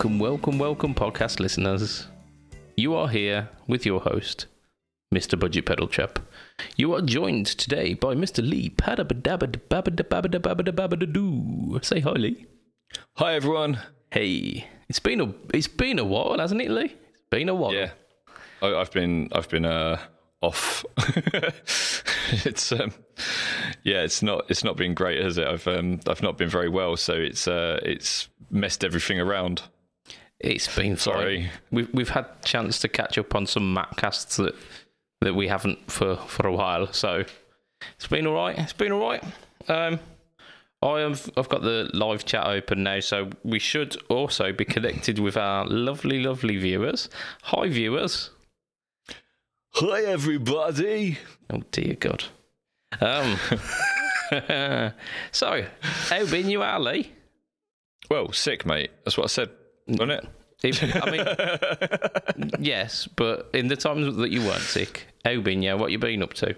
Welcome, welcome, welcome, podcast listeners. You are here with your host, Mr. Budget Pedal Chap. You are joined today by Mr. Lee Padabadabadabadabadabadabadabadabadoo. Say hi, Lee. Hi everyone. Hey, it's been a it's been a while, hasn't it, Lee? It's been a while. Yeah, I, I've been I've been uh, off. it's um, yeah, it's not it's not been great, has it? I've um, I've not been very well, so it's uh, it's messed everything around. It's been Sorry. fine. We've we've had chance to catch up on some Maccasts that that we haven't for for a while, so it's been all right. It's been all right. Um, I have I've got the live chat open now, so we should also be connected with our lovely, lovely viewers. Hi, viewers. Hi everybody. Oh dear God. Um. so, how been you, Ali? Well, sick, mate. That's what I said, wasn't it? Even- I mean, yes, but in the times that you weren't sick, how been you? What you been up to?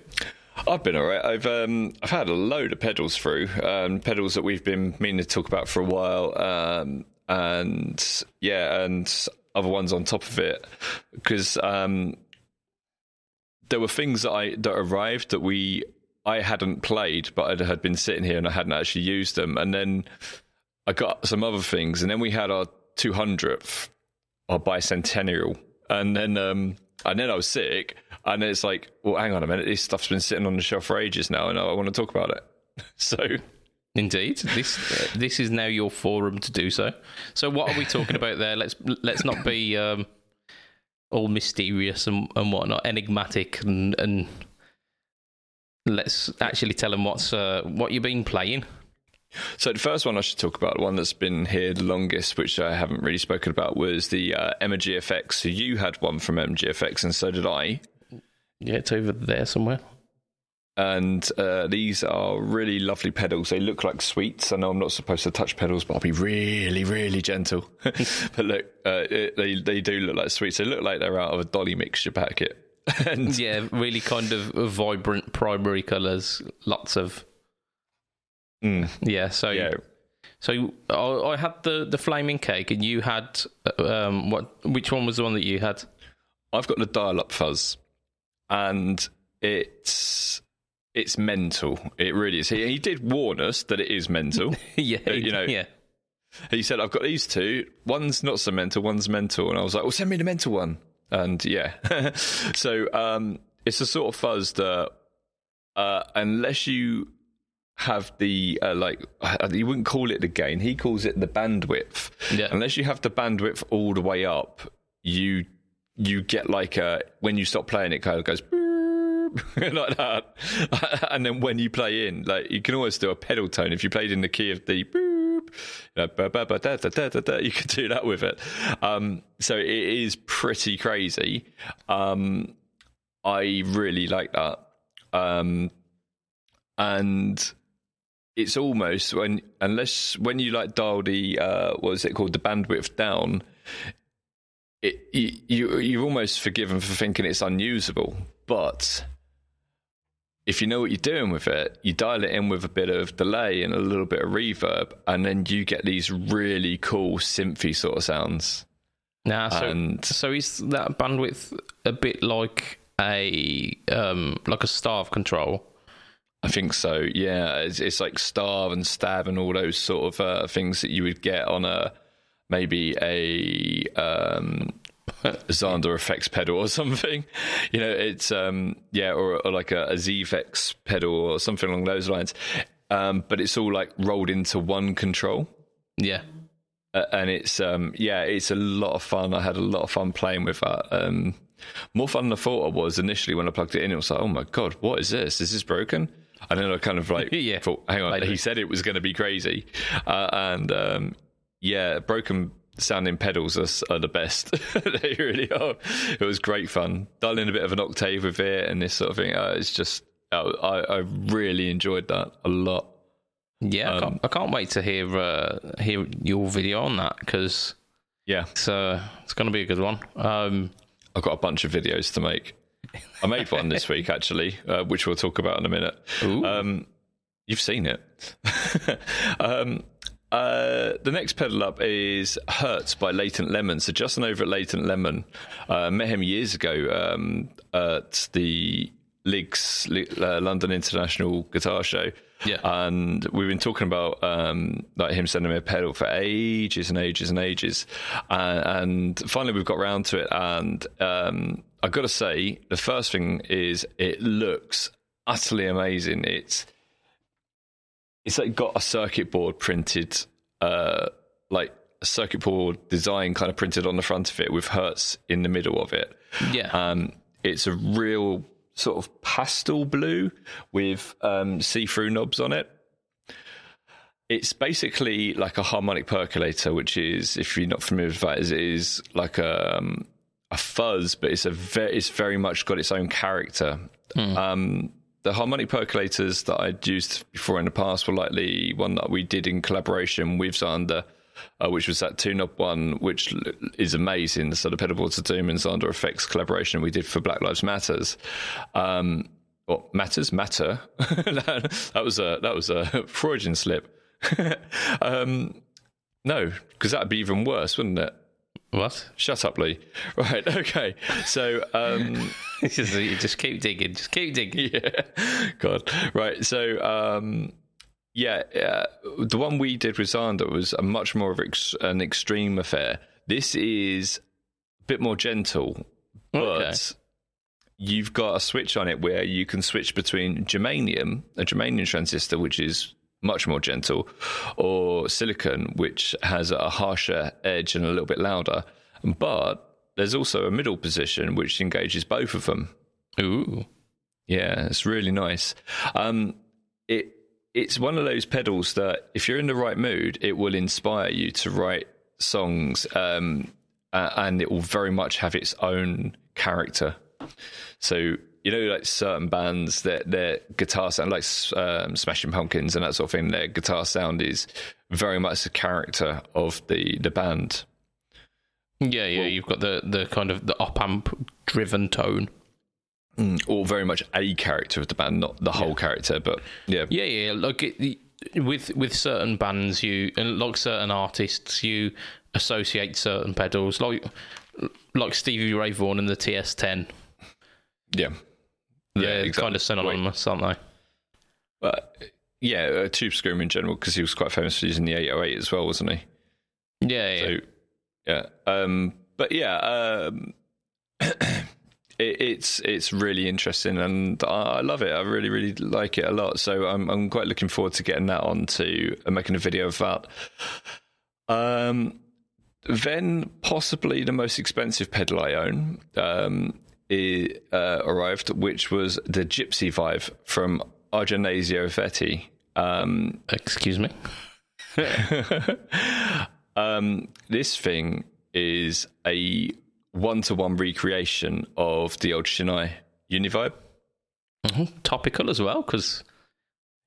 I've been alright. I've um, I've had a load of pedals through, um, pedals that we've been meaning to talk about for a while, um, and yeah, and other ones on top of it because um, there were things that I that arrived that we I hadn't played, but I had been sitting here and I hadn't actually used them, and then I got some other things, and then we had our 200th, our bicentennial, and then um, and then I was sick, and it's like, well, hang on a minute, this stuff's been sitting on the shelf for ages now, and I want to talk about it. So Indeed, this uh, this is now your forum to do so. So, what are we talking about there? Let's let's not be um, all mysterious and, and whatnot, enigmatic, and and let's actually tell them what's uh, what you've been playing. So the first one I should talk about, the one that's been here the longest, which I haven't really spoken about, was the uh, Emma GFX. So you had one from MGFX, and so did I. Yeah, it's over there somewhere. And uh, these are really lovely pedals. They look like sweets. I know I'm not supposed to touch pedals, but I'll be really, really gentle. but look, uh, it, they they do look like sweets. They look like they're out of a Dolly mixture packet. and Yeah, really kind of vibrant primary colours. Lots of mm, yeah. So yeah, So I, I had the the flaming cake, and you had um what? Which one was the one that you had? I've got the dial-up fuzz, and it's it's mental. It really is. He, he did warn us that it is mental. yeah, you know- yeah. he said, "I've got these two. One's not so mental. One's mental." And I was like, "Well, send me the mental one." And yeah, so um, it's a sort of fuzz that uh, unless you have the uh, like, uh, you wouldn't call it the gain. He calls it the bandwidth. Yeah. Unless you have the bandwidth all the way up, you you get like a when you stop playing, it kind of goes. like that, and then when you play in, like you can always do a pedal tone. If you played in the key of the you can do that with it. Um, so it is pretty crazy. Um, I really like that. Um, and it's almost when unless when you like dial the uh, what is it called the bandwidth down, it you, you you're almost forgiven for thinking it's unusable, but if you know what you're doing with it, you dial it in with a bit of delay and a little bit of reverb, and then you get these really cool synthy sort of sounds. Nah, so And- so is that bandwidth a bit like a um like a starve control? I think so. Yeah, it's, it's like starve and stab and all those sort of uh, things that you would get on a maybe a um, Xander effects pedal or something. You know, it's um, yeah, or, or like a, a ZFX pedal or something along those lines. Um, but it's all like rolled into one control. Yeah. Uh, and it's um yeah it's a lot of fun i had a lot of fun playing with that um more fun than i thought i was initially when i plugged it in it was like oh my god what is this is this broken and then i kind of like Yeah. thought hang on Later. he said it was going to be crazy uh, and um yeah broken sounding pedals are, are the best they really are it was great fun dialing a bit of an octave with it and this sort of thing uh, it's just uh, I, I really enjoyed that a lot Yeah, I, Um, can't, I can't wait to hear uh, hear your video on that because yeah it's uh, it's going to be a good one. Um, I've got a bunch of videos to make. I made one this week actually, uh, which we'll talk about in a minute. Um, you've seen it. um, uh, the next pedal up is Hertz by Latent Lemon. So Justin over at Latent Lemon uh, met him years ago um, at the Liggs uh, London International Guitar Show. Yeah. and we've been talking about um, like him sending me a pedal for ages and ages and ages, uh, and finally we've got round to it. And um, I've got to say, the first thing is it looks utterly amazing. It's it's like got a circuit board printed, uh, like a circuit board design kind of printed on the front of it with Hertz in the middle of it. Yeah. Um, it's a real sort of pastel blue with um, see-through knobs on it. It's basically like a harmonic percolator, which is, if you're not familiar with that, is, is like a, um, a fuzz, but it's a very, it's very much got its own character. Um, the harmonic percolators that I'd used before in the past were like the one that we did in collaboration with Zander, uh, which was that two knob one, which is amazing. So the pedalboards of Doom and Zander Effects collaboration we did for Black Lives Matters. Um, well, matters matter. that was a that was a Freudian slip. um, no, because that'd be even worse, wouldn't it? What? Shut up, Lee. Right. Okay. So. Um, just- you just keep digging. Just keep digging. yeah. God. Right. So, um, yeah, uh, the one we did with Zander was a much more of ex- an extreme affair. This is a bit more gentle, but Okay. you've got a switch on it where you can switch between germanium, a germanium transistor, which is much more gentle, or silicon, which has a harsher edge and a little bit louder. But there's also a middle position which engages both of them. Ooh. Yeah, it's really nice. Um, it it's one of those pedals that if you're in the right mood, it will inspire you to write songs, um, uh, and it will very much have its own character. So you know, like certain bands, their their guitar sound, like um, Smashing Pumpkins and that sort of thing, their guitar sound is very much the character of the the band. Yeah, yeah. you've got the, the kind of the op amp driven tone. Or very much a character of the band, not the whole character, but yeah, Yeah, yeah. Like it, with with certain bands, you and like certain artists, you associate certain pedals, like like Stevie Ray Vaughan and the TS10. yeah. They're exactly. kind of synonymous, aren't they? But yeah, uh, Tube Scream in general, because he was quite famous for using the 808 as well, wasn't he? Yeah, yeah. So, yeah. Um, but yeah, um, it, it's it's really interesting, and I, I love it. I really, really like it a lot. So I'm I'm quite looking forward to getting that on to and making a video of that. Um, then possibly the most expensive pedal I own um, uh, arrived, which was the Gypsy Vibe from Argenasio Vetti. Um, Excuse me. um, this thing is a one-to-one recreation of the old Shin-ei Univibe. hmm Topical as well, because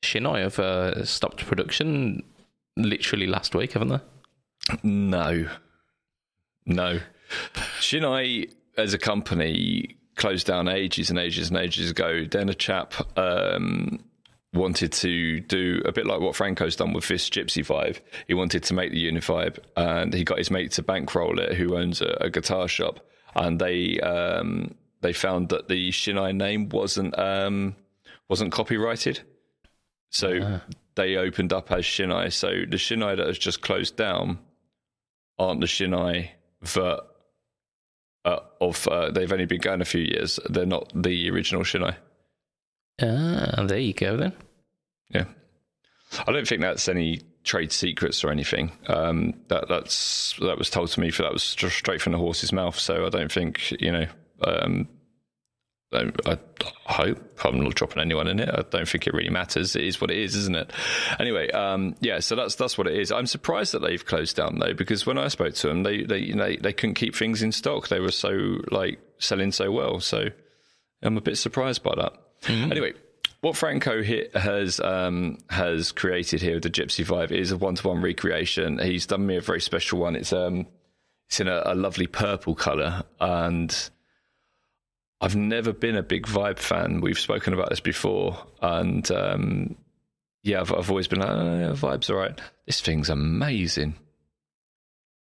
Shin-ei have uh, stopped production literally last week, haven't they? No, no. Shin-ei, as a company, closed down ages and ages and ages ago. Then a chap um, wanted to do a bit like what Franco's done with this Gypsy Vibe. He wanted to make the Univibe, and he got his mate to bankroll it, who owns a, a guitar shop, and they um, they found that the Shin-ei name wasn't um, wasn't copyrighted. So they opened up as Shin-ei. So the Shin-ei that has just closed down aren't the Shin-ei that uh, of uh, they've only been going a few years. They're not the original Shin-ei. Ah, there you go then. Yeah, I don't think that's any trade secrets or anything. Um, that that's that was told to me for that was just straight from the horse's mouth. So I don't think you know. Um, I, I hope I'm not dropping anyone in it. I don't think it really matters. It is what it is, isn't it? Anyway, um, yeah. So that's that's what it is. I'm surprised that they've closed down though, because when I spoke to them, they they you know, they couldn't keep things in stock. They were so like selling so well. So I'm a bit surprised by that. Anyway, what Franco hit has um, has created here with the Gypsy Vibe is a one to one recreation. He's done me a very special one. It's um it's in a, a lovely purple color, and I've never been a big Vibe fan. We've spoken about this before, and um, yeah, I've, I've always been like, oh, yeah, vibes all right. This thing's amazing.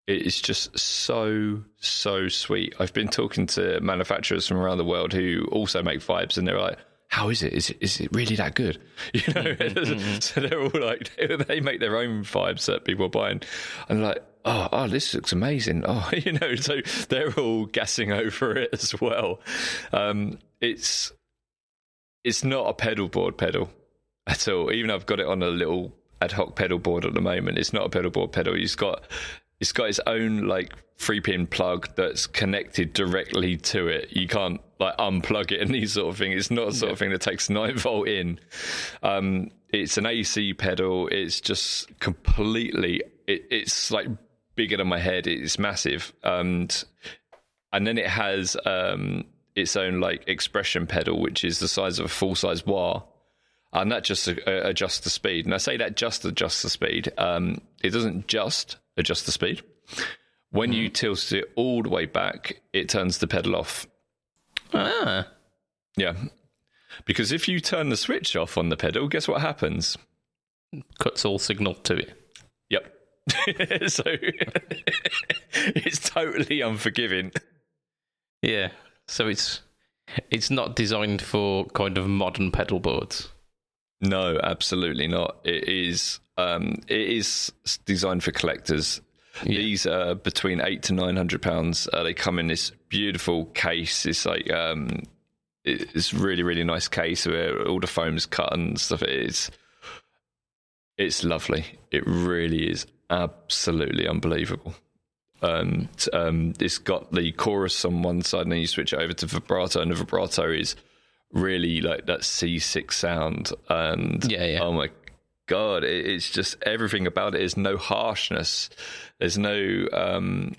It's just so so sweet. I've been talking to manufacturers from around the world who also make vibes, and they're like, "How is it? Is it is it really that good?" You know. so they're all like, they make their own vibes that people are buying, and like, "Oh, oh, this looks amazing." Oh, you know. So they're all gassing over it as well. Um, it's it's not a pedal board pedal at all. Even I've got it on a little ad hoc pedal board at the moment, it's not a pedal board pedal. It's got it's got its own like three pin plug that's connected directly to it. You can't like unplug it and these sort of thing. It's not a sort yeah. of thing that takes nine volt in. Um, it's an AC pedal. It's just completely. It, it's like bigger than my head. It's massive, and and then it has um, its own like expression pedal, which is the size of a full size wah and that just uh, adjusts the speed. And I say that just adjusts the speed. Um, it doesn't just adjust the speed. When mm. you tilt it all the way back, it turns the pedal off. Ah. Yeah. Because if you turn the switch off on the pedal, guess what happens? Cuts all signal to it. So it's totally unforgiving. Yeah. So it's it's not designed for kind of modern pedal boards. No, absolutely not. It is um, it is designed for collectors. Yeah. These are between eight to nine hundred pounds. Uh, they come in this beautiful case. It's like um, it's really really nice case where all the foam's cut and stuff. It's it's lovely. It really is absolutely unbelievable. And um, it's got the chorus on one side, and then you switch it over to vibrato, and the vibrato is really like that C6 sound. And yeah, yeah. oh my god, it, it's just everything about it is no harshness. There's no. Um,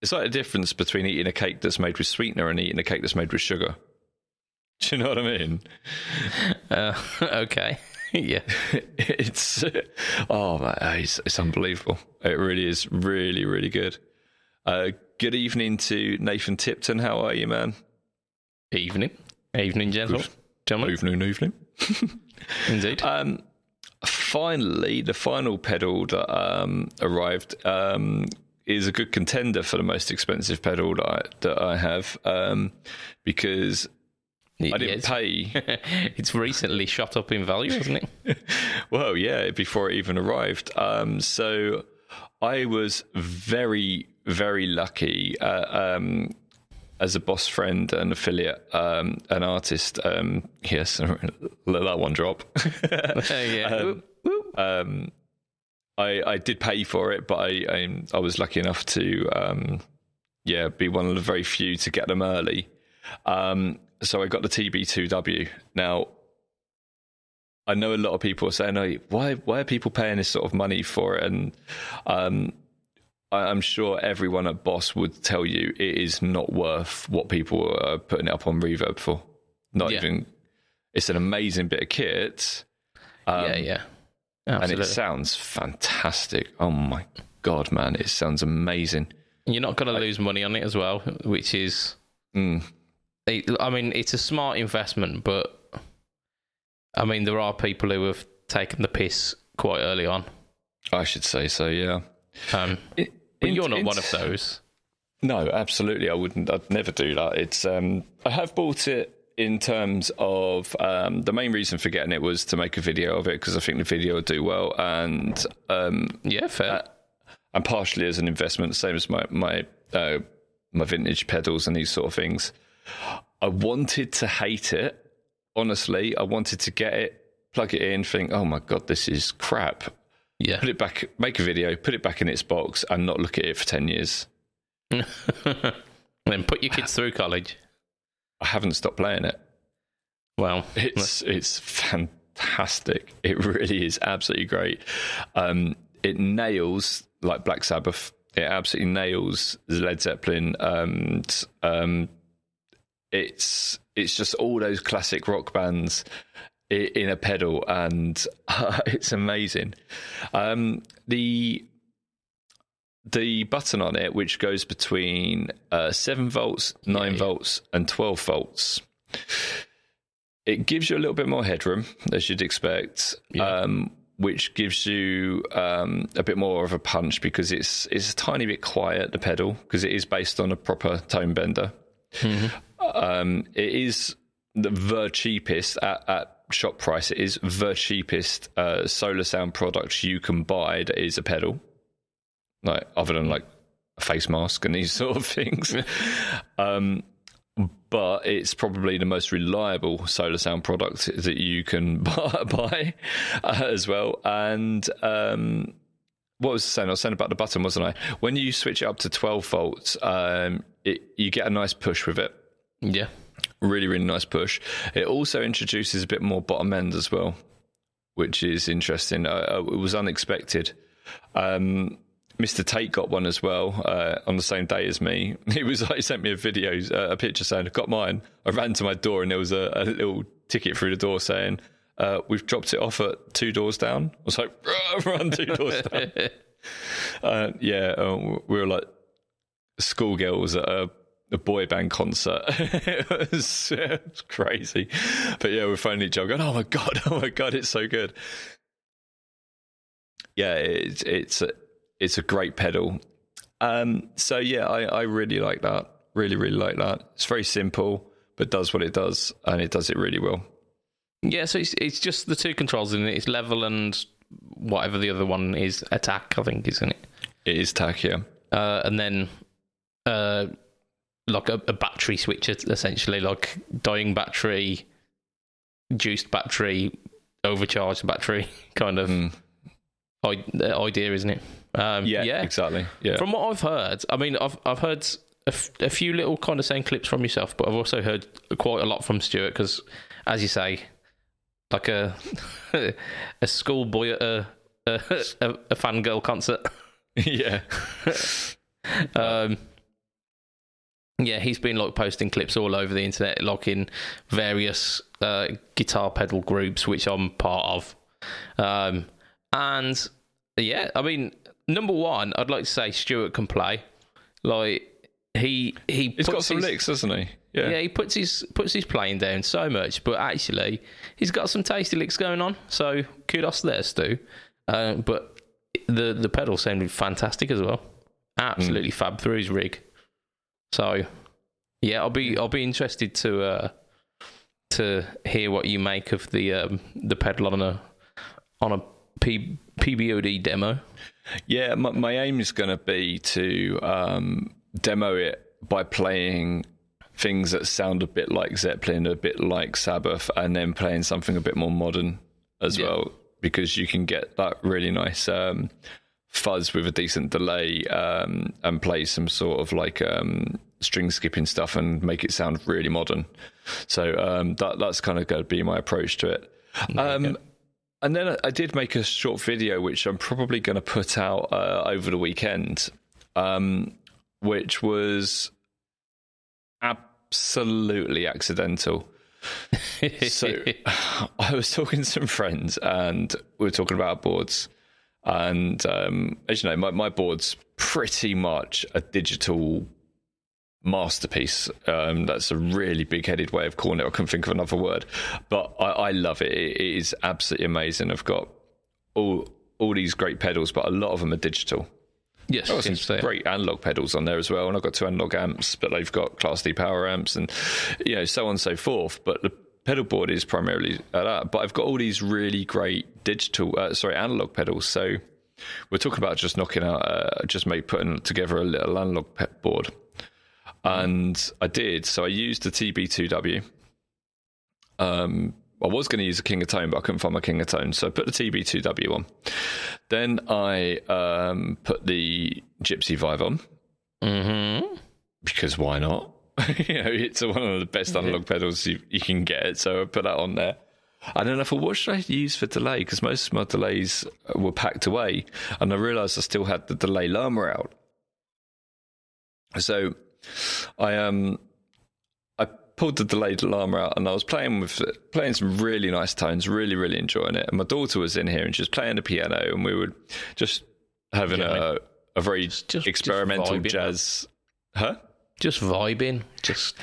it's like a difference between eating a cake that's made with sweetener and eating a cake that's made with sugar. Do you know what I mean? Uh, okay. Yeah. it's oh man, it's, it's unbelievable. It really is really really good. Uh, good evening to Nathan Tipton. How are you, man? Evening. Evening, gentlemen. gentlemen. Evening, evening. Indeed. Um, finally, the final pedal that um, arrived um, is a good contender for the most expensive pedal that I, that I have um, because I didn't pay. it's recently shot up in value, hasn't it? well, yeah, before it even arrived. Um, so I was very, very lucky. Uh, um, as a boss friend, an affiliate, um, an artist. Um, yes, let that one drop. yeah. Um, um, I, I did pay for it, but I, I, I was lucky enough to um, yeah be one of the very few to get them early. Um, so I got the TB2W. Now I know a lot of people are saying, oh, why why are people paying this sort of money for it? And um, I'm sure everyone at Boss would tell you it is not worth what people are putting it up on Reverb for. Not yeah. even. It's an amazing bit of kit. Um, yeah, yeah. Absolutely. And it sounds fantastic. Oh my god, man! It sounds amazing. You're not going to lose money on it as well, which is. Mm. I mean, it's a smart investment, but I mean, there are people who have taken the piss quite early on. I should say so. Yeah. Um, it, but in, you're not in, one of those. No, absolutely. I wouldn't. I'd never do that. It's. Um, I have bought it in terms of um, the main reason for getting it was to make a video of it because I think the video would do well, and um, yeah, fair. Uh, and partially as an investment, same as my my uh, my vintage pedals and these sort of things. I wanted to hate it. Honestly, I wanted to get it, plug it in, think, oh my god, this is crap, yeah. Put it back, make a video, put it back in its box, and not look at it for 10 years. then put your kids through college. I haven't stopped playing it. Well, it's it's fantastic. It really is absolutely great. Um, it nails like Black Sabbath. It absolutely nails Led Zeppelin. And um, it's it's just all those classic rock bands in a pedal, and uh, it's amazing. Um, the the button on it, which goes between uh, seven volts, nine yeah, yeah. volts, and twelve volts. it gives you a little bit more headroom, as you'd expect, um, which gives you um, a bit more of a punch because it's it's a tiny bit quiet the pedal because it is based on a proper tone bender. Um, it is the, cheapest at, at shop price. It is the cheapest uh, Sola Sound product you can buy that is a pedal, like other than like a face mask and these sort of things. um, but it's probably the most reliable Sola Sound product that you can buy uh, as well. And um, what was I saying? I was saying about the button, wasn't I? When you switch it up to 12 volts, um, it, you get a nice push with it. Yeah. Really, really nice push. It also introduces a bit more bottom end as well, which is interesting. Uh, it was unexpected. Um, Mr. Tate got one as well uh, on the same day as me. He was like, he sent me a video, uh, a picture saying, I got mine. I ran to my door and there was a, a little ticket through the door saying, uh, We've dropped it off at two doors down. I was like, run two doors down. uh, yeah, uh, we were like schoolgirls at a, a boy band concert. it, was, it was crazy. But yeah, we're phoning each other going, Oh my God, oh my God, it's so good. Yeah, it's, it's, it's a great pedal. Um, so yeah, I, I really like that. Really, really like that. It's very simple, but does what it does, and it does it really well. Yeah, so it's, it's just the two controls in it. It's level and whatever the other one is, attack, I think, isn't it? It is tack, yeah. Uh, and then uh, like a, a battery switch, essentially, like dying battery, juiced battery, overcharged battery kind of Mm. I- idea, isn't it? Um, Yeah, yeah, exactly. Yeah. From what I've heard, I mean, I've I've heard a, f- a few little kind of saying clips from yourself, but I've also heard quite a lot from Stuart because, as you say, like a a schoolboy at a a, a, a fangirl concert. yeah. Um, yeah, he's been like posting clips all over the internet, like in various uh, guitar pedal groups, which I'm part of. Um, and yeah, I mean, number one, I'd like to say Stuart can play. Like he he He's got some his- licks, hasn't he? Yeah. yeah, he puts his puts his playing down so much, but actually he's got some tasty licks going on. So kudos to there, Stu. Uh, but the the pedal sounded fantastic as well. Absolutely fab through his rig. So yeah, I'll be I'll be interested to uh, to hear what you make of the um, the pedal on a on a P, PBOD demo. Yeah, my, my aim is going to be to um, demo it by playing things that sound a bit like Zeppelin, a bit like Sabbath, and then playing something a bit more modern as Yeah. well, because you can get that really nice um, fuzz with a decent delay um, and play some sort of like um, string skipping stuff and make it sound really modern. So um, that that's kind of going to be my approach to it. Um, and then I did make a short video, which I'm probably going to put out uh, over the weekend, um, which was absolutely accidental. So I was talking to some friends, and we were talking about boards. And um, as you know, my, my board's pretty much a digital masterpiece. Um, that's a really big headed way of calling it. I couldn't think of another word, but I, I love it. it. It is absolutely amazing. I've got all all these great pedals, but a lot of them are digital. yes, I've got some great analog pedals on there as well, and I've got two analog amps, but they've got Class D power amps, and you know so on and so forth. But the pedal board is primarily uh, that. But I've got all these really great digital, uh, sorry, analog pedals. So we're talking about just knocking out, uh, just maybe putting together a little analog pet board, and I did. So I used the TB2W. Um, I was going to use a King of Tone, but I couldn't find my King of Tone, so I put the TB2W on. Then I um, put the Gypsy Vibe on Mhm. because why not? you know, it's one of the best analog pedals you, you can get, so I put that on there. And then I thought, what should I use for delay? Because most of my delays were packed away, and I realised I still had the delay llama out. So I um I pulled the delay llama out, and I was playing with playing some really nice tones, really really enjoying it. And my daughter was in here, and she was playing the piano, and we were just having a a very just experimental vibing. jazz. Huh? Just vibing, just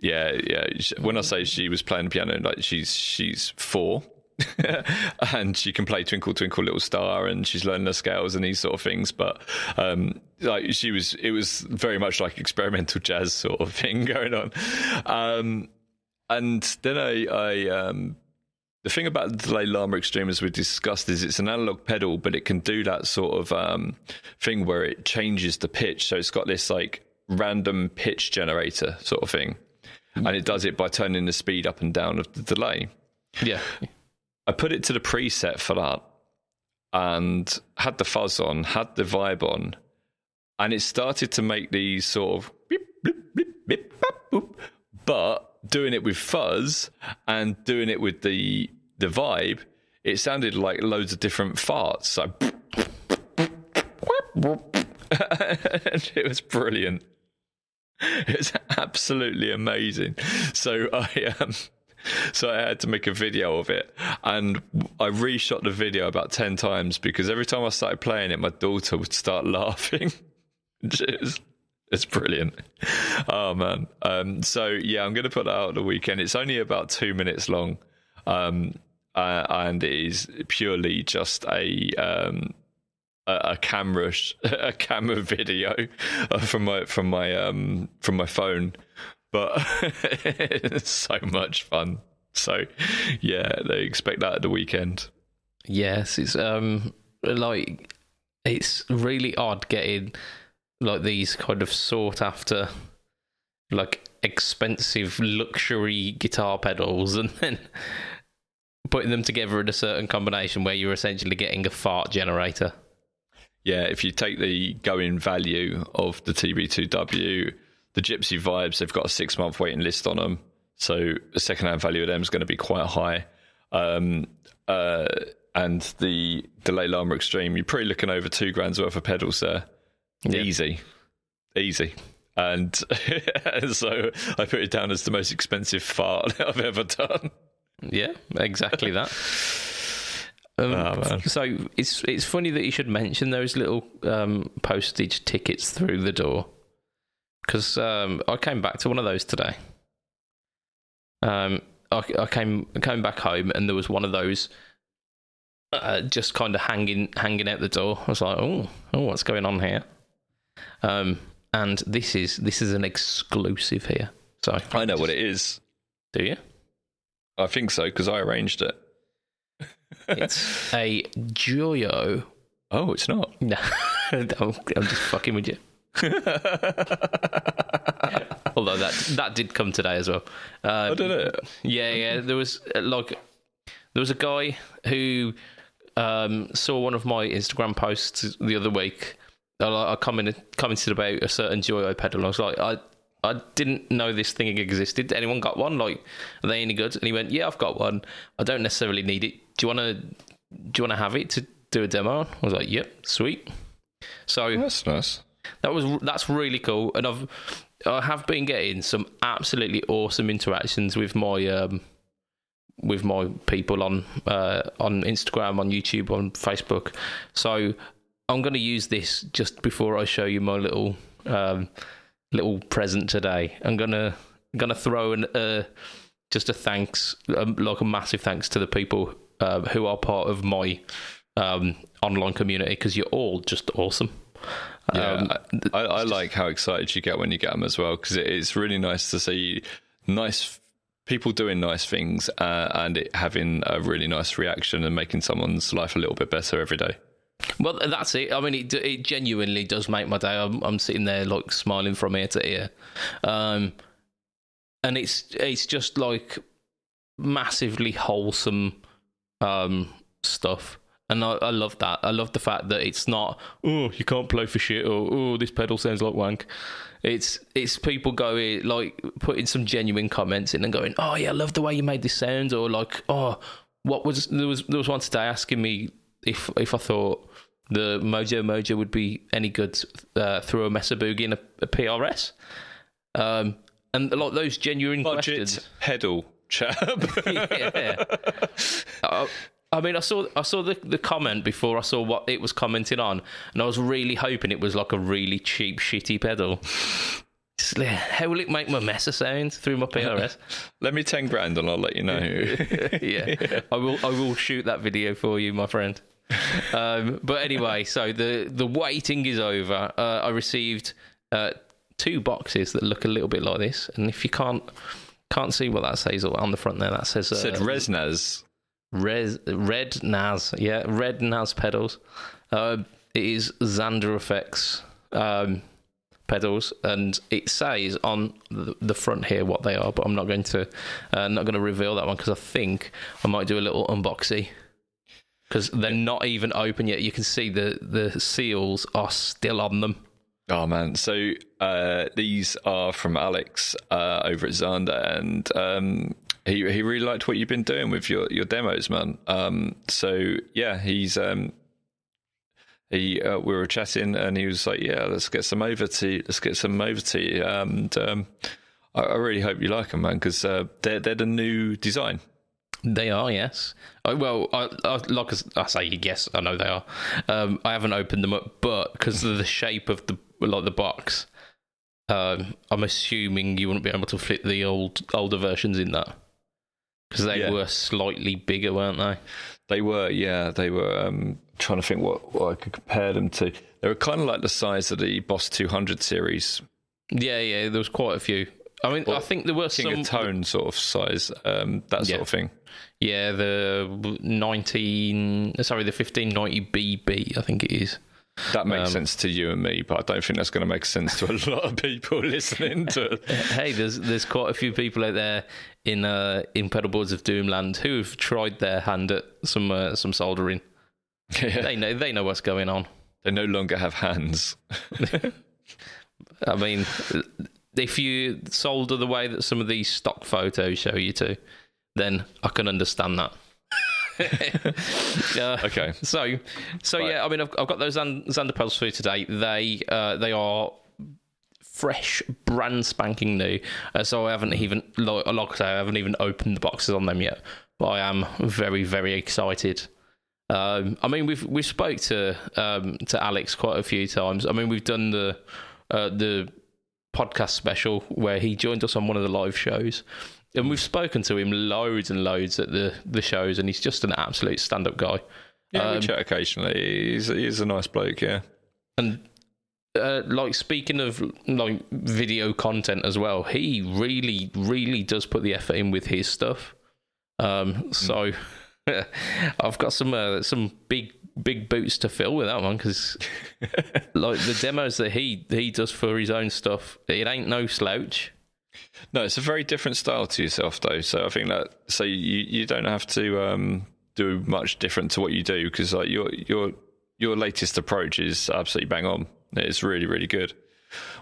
yeah, yeah. When I say she was playing the piano, like she's she's four, and she can play Twinkle Twinkle Little Star, and she's learning the scales and these sort of things. But um, like she was, it was very much like experimental jazz sort of thing going on. Um, and then I, I um, the thing about the Delay Llama Extreme, as we discussed, is it's an analog pedal, but it can do that sort of um, thing where it changes the pitch. So it's got this like random pitch generator sort of thing, and it does it by turning the speed up and down of the delay. Yeah. I put it to the preset for that and had the fuzz on, had the vibe on, and it started to make these sort of beep, beep, bop, boop, but doing it with fuzz and doing it with the the vibe, it sounded like loads of different farts. So it was brilliant. It was absolutely amazing. So I um so I had to make a video of it, and I reshot the video about ten times because every time I started playing it, my daughter would start laughing. it's, it's brilliant. Oh man. Um, so yeah, I'm going to put that out the weekend. It's only about two minutes long, um, uh, and it is purely just a. Um, a, camera, a camera video uh, from my from my um from my phone, but it's so much fun. So yeah, they expect that at the weekend. Yes, it's um like it's really odd getting like these kind of sought after like expensive luxury guitar pedals and then putting them together in a certain combination where you're essentially getting a fart generator. Yeah, if you take the going value of the TB2W, the Gypsy Vibes, they've got a six month waiting list on them. So the second hand value of them is going to be quite high. Um, uh, and the Delay Llama Extreme, you're probably looking over two grand's worth of pedals there. Yeah. Easy. Easy. And so I put it down as the most expensive fart I've ever done. Yeah, exactly that. Um, Oh, so it's it's funny that you should mention those little um, postage tickets through the door because um, I came back to one of those today. Um, I, I came I came back home and there was one of those uh, just kind of hanging hanging out the door. I was like, oh, oh, what's going on here? Um, and this is this is an exclusive here. So I know what it is. do you? I think so because I arranged it. It's a Joyo Oh, it's not. No, I'm, I'm just fucking with you. Although that that did come today as well. Uh, I did it. yeah, yeah. There was uh, like there was a guy who um, saw one of my Instagram posts the other week. I, I commented commented about a certain Joyo pedal. I was like, I I didn't know this thing existed. Anyone got one? Like, are they any good? And he went, Yeah, I've got one. I don't necessarily need it. Do you want to? Do you want to have it to do a demo? I was like, Yep, sweet. So That's nice. that was that's really cool, and I've I have been getting some absolutely awesome interactions with my um, with my people on uh, on Instagram, on YouTube, on Facebook. So I'm going to use this just before I show you my little um, little present today. I'm gonna gonna throw an uh, just a thanks, um, like a massive thanks to the people uh, who are part of my um, online community because you're all just awesome. Yeah, Um, I, I like how excited you get when you get them as well because it's really nice to see nice people doing nice things uh, and it having a really nice reaction and making someone's life a little bit better every day. Well, that's it. I mean, it it genuinely does make my day. I'm I'm sitting there like smiling from ear to ear, um, and it's it's just like massively wholesome um, stuff. And I, I love that. I love the fact that it's not, oh, you can't play for shit, or oh, this pedal sounds like wank. It's it's people going like putting some genuine comments in and going, oh yeah, I love the way you made this sound, or like, oh, what was there was there was one today asking me if if I thought the Mojo Mojo would be any good uh, through a Mesa Boogie and a, a PRS, um, and like those genuine questions. Budget pedal chap. yeah. I, I mean, I saw I saw the, the comment before I saw what it was commenting on, and I was really hoping it was like a really cheap, shitty pedal. Just, how will it make my Mesa sound through my PRS? Let me ten grand and I'll let you know. yeah, I will. I will shoot that video for you, my friend. Um, but anyway, so the the waiting is over. Uh, I received uh, two boxes that look a little bit like this, and if you can't can't see what that says on the front there, that says uh, Said Resnaz. Res, red Naz, yeah, red Naz pedals. Uh, it is Xander Effects um, pedals, and it says on the, front here what they are, but I'm not going to uh, not going to reveal that one because I think I might do a little unboxing because they're not even open yet. You can see the the seals are still on them. Oh man! So uh, these are from Alex uh, over at Xander, and um, he he really liked what you've been doing with your, your demos, man. Um, so yeah, he's um, he uh, we were chatting, and he was like, "Yeah, let's get some over to let's get some over to you." And um, I, I, really hope you like them, man, because uh, they're they're the new design. They are, yes. I, well, I, I, like I say, yes, I know they are. Um, I haven't opened them up, but because of the shape of the like the box, um, I'm assuming you wouldn't be able to fit the old older versions in that because they yeah. were slightly bigger, weren't they? They were, yeah. They were. Um, trying to think what, what I could compare them to. They were kind of like the size of the Boss 200 series. Yeah, yeah. There was quite a few. I mean, I think there were King some of Tone sort of size, um, that sort Yeah. of thing. Yeah, the 19, sorry, the 1590 BB, I think it is. That makes Um, sense to you and me, but I don't think that's going to make sense to a lot of people listening to it. Hey, there's there's quite a few people out there in uh, in pedalboards of Doomland who've tried their hand at some uh, some soldering. Yeah. They know they know what's going on. They no longer have hands. I mean, if you solder the way that some of these stock photos show you to, then I can understand that. Uh, Okay. So, so Right. yeah, I mean, I've, I've got those Xander pedals for you today. They uh, they are fresh, brand spanking new. Uh, so I haven't even, like, like I say, I haven't even opened the boxes on them yet. But I am very, very excited. Um, I mean, we've we've spoke to um, to Alex quite a few times. I mean, we've done the uh, the podcast special where he joined us on one of the live shows. And we've spoken to him loads and loads at the, the shows, and he's just an absolute stand up guy. Yeah, Um, we chat occasionally. He's, he's a nice bloke, yeah. And uh, like speaking of like video content as well, he really, really does put the effort in with his stuff. Um, so I've got some uh, some big big boots to fill with that one because like the demos that he he does for his own stuff, it ain't no slouch. No, it's a very different style to yourself, though. So I think that so you you don't have to um, do much different to what you do because like your your your latest approach is absolutely bang on. It's really really good.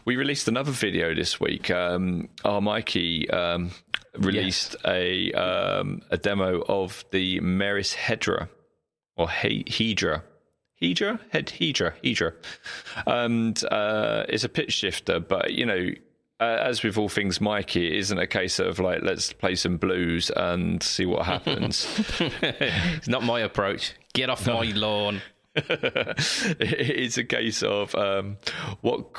We released another video this week. Um, our Mikey um, released a um, a demo of the Meris Hedra or he- Hedra. Hedra, Hed Hedra, Hedra, and uh, it's a pitch shifter. But you know, uh, as with all things Mikey, it isn't a case of like let's play some blues and see what happens. it's not my approach. Get off my lawn. it's a case of um, what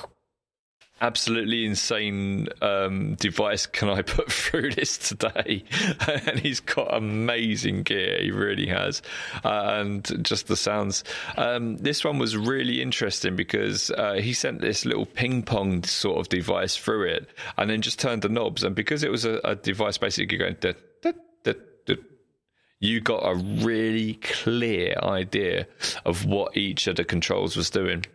absolutely insane um, device can I put through this today? and he's got amazing gear, he really has. Uh, and just the sounds. Um, this one was really interesting because uh, he sent this little ping pong sort of device through it and then just turned the knobs. And because it was a, a device basically going, you got a really clear idea of what each of the controls was doing.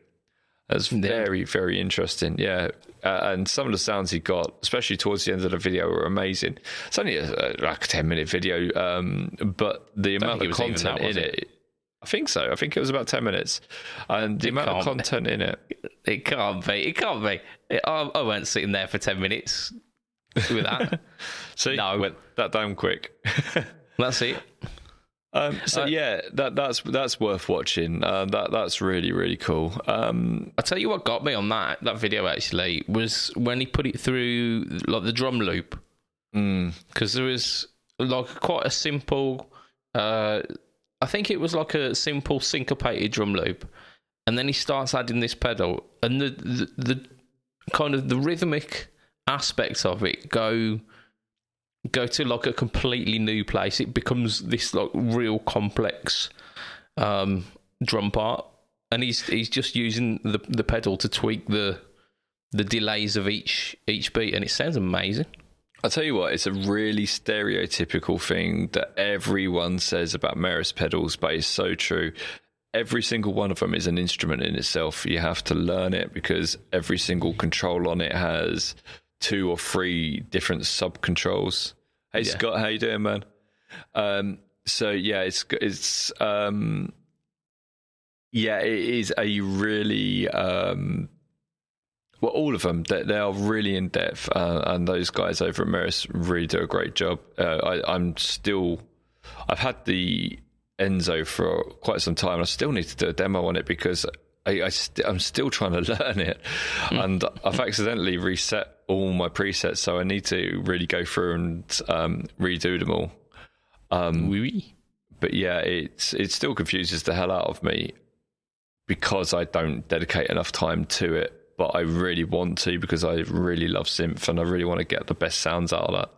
That's very, very interesting. Yeah. Uh, and some of the sounds he got, especially towards the end of the video, were amazing. It's only a, like a 10 minute video, um, but the amount of it was even content that, in it? it, I think so. I think it was about 10 minutes. And the It amount of can't be. content in it. It can't be. It can't be. It, I, I weren't sitting there for 10 minutes with that. See, No. I went that down quick. That's it. Um, so, Uh, yeah, that, that's that's worth watching. Uh, that That's really, really cool. Um, I'll tell you what got me on that that video actually was when he put it through like the drum loop mm, because there was like quite a simple uh I think it was like a simple syncopated drum loop and then he starts adding this pedal and the the, the kind of the rhythmic aspects of it go go to like a completely new place. It becomes this like real complex um, drum part, and he's he's just using the the pedal to tweak the the delays of each each beat, and it sounds amazing. I'll tell you what, it's a really stereotypical thing that everyone says about Meris pedals, but it's so true. Every single one of them is an instrument in itself. You have to learn it because every single control on it has two or three different sub controls. Hey Yeah. Scott, how you doing, man? Um, so yeah, it's it's um, yeah, it is a really um, well, all of them they, they are really in depth, uh, and those guys over at Meris really do a great job. Uh, I, I'm still, I've had the Enzo for quite some time. and I still need to do a demo on it because I, I st- I'm still trying to learn it, and I've accidentally reset all my presets, so I need to really go through and um, redo them all. Oui, oui. But yeah, it's it still confuses the hell out of me because I don't dedicate enough time to it. But I really want to because I really love synth and I really want to get the best sounds out of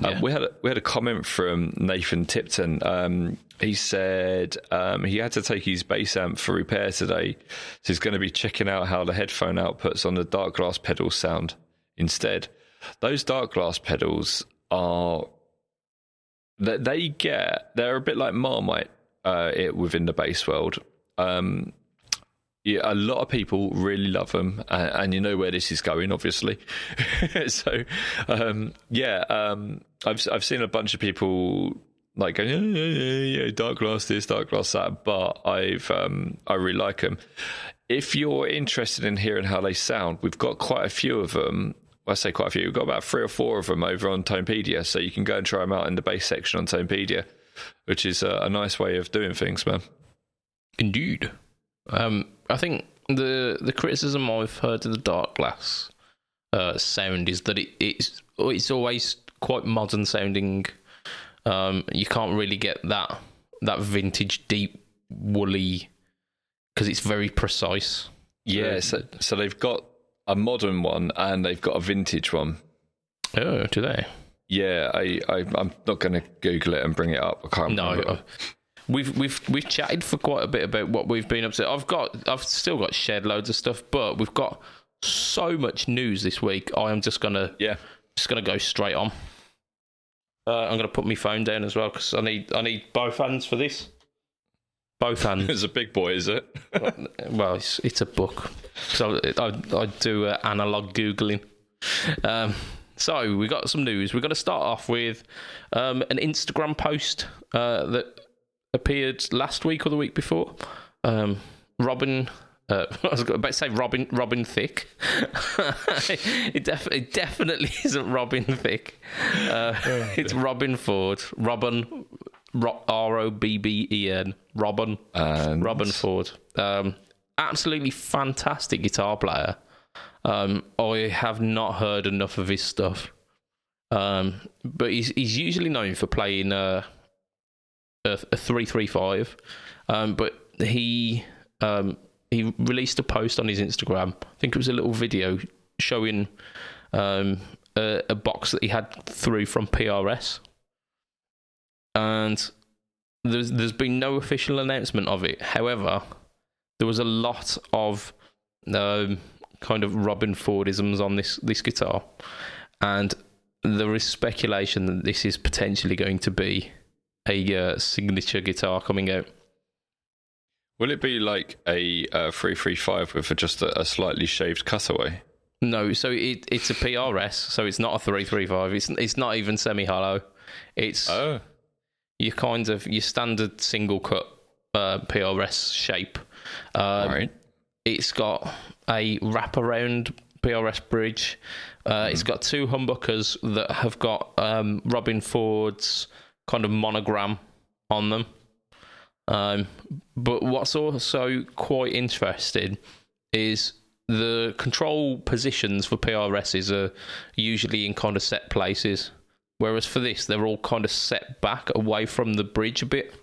that. Um, we had a, we had a comment from Nathan Tipton. Um, he said um, he had to take his bass amp for repair today, so he's going to be checking out how the headphone outputs on the Darkglass pedals sound instead. Those Darkglass pedals are that they get they're a bit like Marmite uh, it, within the bass world. Um, yeah, a lot of people really love them, and, and you know where this is going, obviously. so, um, yeah, um, I've I've seen a bunch of people like going, yeah, yeah, yeah, Darkglass this, Darkglass that, but I've um, I really like them. If you're interested in hearing how they sound, we've got quite a few of them. I say quite a few. We've got about three or four of them over on Tonepedia, so you can go and try them out in the bass section on Tonepedia, which is a, a nice way of doing things, man. Indeed. Um, I think the the criticism I've heard of the Darkglass uh, sound is that it, it's it's always quite modern sounding. Um, you can't really get that that vintage deep woolly because it's very precise. Yeah, so, so they've got a modern one and they've got a vintage one. Oh, do they? Yeah, I, I I'm not going to Google it and bring it up. I can't. No, remember. we've we've we've chatted for quite a bit about what we've been up to. I've got I've still got shared loads of stuff, but we've got so much news this week. I am just gonna yeah. just gonna go straight on. Uh, I'm gonna put my phone down as well because I need I need both hands for this. Both hands. It's a big boy, is it? well, it's it's a book, so I I do uh, analog googling. Um, so we got some news. We're going to start off with um, an Instagram post uh, that appeared last week or the week before. Um, Robben. Uh, I was about to say Robin Robin Thicke. it, def- it definitely isn't Robin Thicke. Uh, it's Robben Ford. Robben R O B B E N. Robben. And Robben Ford. Um, absolutely fantastic guitar player. Um, I have not heard enough of his stuff. Um, but he's he's usually known for playing uh, a a three three five. Um, but he um, he released a post on his Instagram. I think it was a little video showing um, a, a box that he had through from PRS, and there's there's been no official announcement of it. However, there was a lot of um, kind of Robben Fordisms on this this guitar, and there is speculation that this is potentially going to be a uh, signature guitar coming out. Will it be like a uh, three three five with just a, a slightly shaved cutaway? No, so it it's a PRS, so it's not a three three five. It's it's not even semi hollow. It's Oh, your kind of your standard single cut uh, PRS shape. Um, right. It's got a wraparound PRS bridge. Uh, It's got two humbuckers that have got um, Robben Ford's kind of monogram on them. Um, but what's also quite interesting is the control positions for PRSs are usually in kind of set places, whereas for this they're all kind of set back away from the bridge a bit.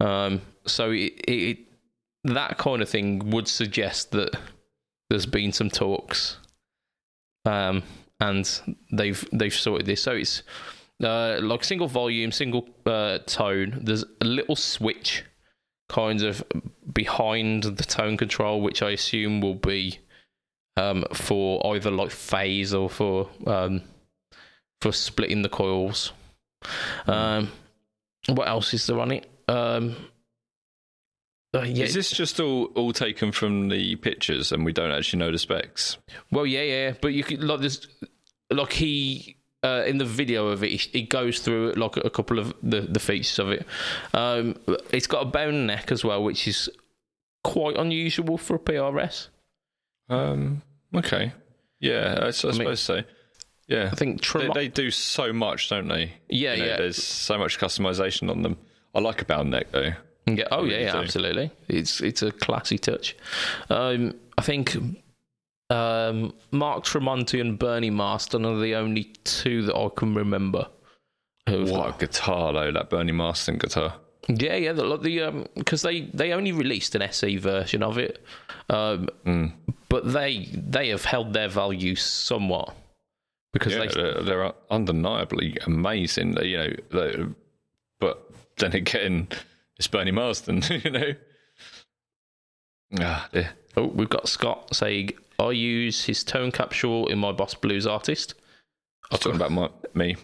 Um, so it, it that kind of thing would suggest that there's been some talks, um, and they've they've sorted this. So it's uh, like single volume, single uh, tone. There's a little switch kind of behind the tone control, which I assume will be um, for either like phase or for um, for splitting the coils. Um, what else is there on it? Um, uh, yeah, Is this just all, all taken from the pictures and we don't actually know the specs? Well, yeah, yeah, but you could like this, like he uh, in the video of it, he goes through like a couple of the the features of it. Um, it's got a bone neck as well, which is quite unusual for a PRS. Um, okay. Yeah, I, I suppose so. Yeah. I think They, they do so much, don't they? Yeah, You know, yeah. There's so much customization on them. I like a bound neck though. Yeah, oh yeah, really yeah, absolutely. It's it's a classy touch. Um, I think um, Mark Tremonti and Bernie Marsden are the only two that I can remember. What got- a guitar though, that Bernie Marsden guitar. Yeah, yeah, the, like the um, because they they only released an SE version of it, um, but they they have held their value somewhat because Yeah, they they're, they're undeniably amazing. You know, they- but then again, it's Bernie Marsden. You know. Ah, dear. oh we've got Scott saying I use his tone capsule in my Boss Blues artist. I was talking about my, me.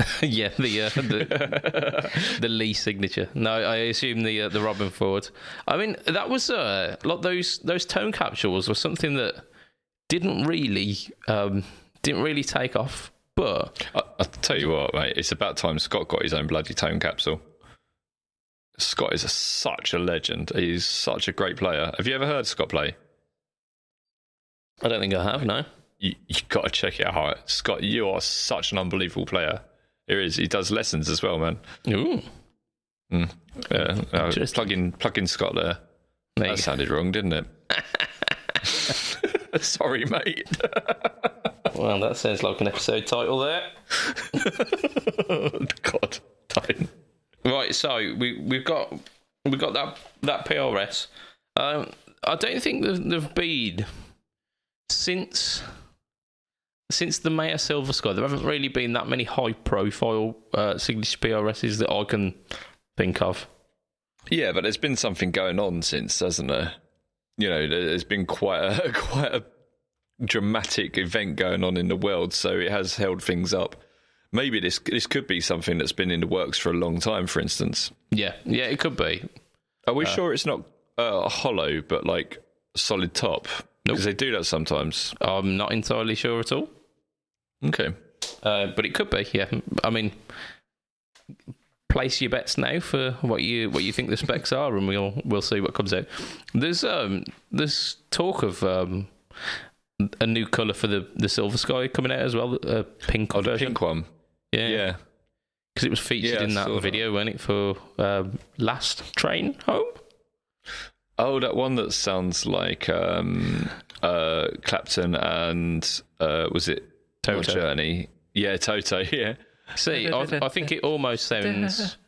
yeah, the uh, the the Lee signature. No, I assume the uh, the Robben Ford. I mean, that was uh, like those those tone capsules were something that didn't really um, didn't really take off, but I, I'll tell you what, mate. It's about time Scott got his own bloody tone capsule. Scott is a, such a legend. He's such a great player. Have you ever heard Scott play? I don't think I have. No. You you got to check it out, Scott. You are such an unbelievable player. Here is. He does lessons as well, man. Ooh, Yeah, uh, plug in plug in Scott there. there That sounded wrong, didn't it? Sorry, mate. Well, that sounds like an episode title there. God, don't. Right, so we we've got we've got that that PRS. Um, I don't think there've, there've been since since the Mayer Silver Sky. There haven't really been that many high profile uh, signature PRSs that I can think of. Yeah, but there's been something going on since, hasn't there? You know, there- there's been quite a quite a dramatic event going on in the world, so it has held things up. Maybe this this could be something that's been in the works for a long time. For instance, Yeah, yeah, it could be. are we sure it's not uh, hollow, but like solid top? Because they do that sometimes. I'm not entirely sure at all, Okay. uh, but it could be. Yeah, I mean, place your bets now for what you what you think the specs are, and we'll we'll see what comes out. There's um there's talk of um a new color for the the Silver Sky coming out as well, a pink Oh, version. pink one. yeah, Yeah. because it was featured Yeah, in that saw that. video, wasn't it, for um, last train home? Oh, that one that sounds like um, uh, Clapton and uh, was it Toto. Journey? Yeah, Toto. Yeah. See, I, I think it almost sounds.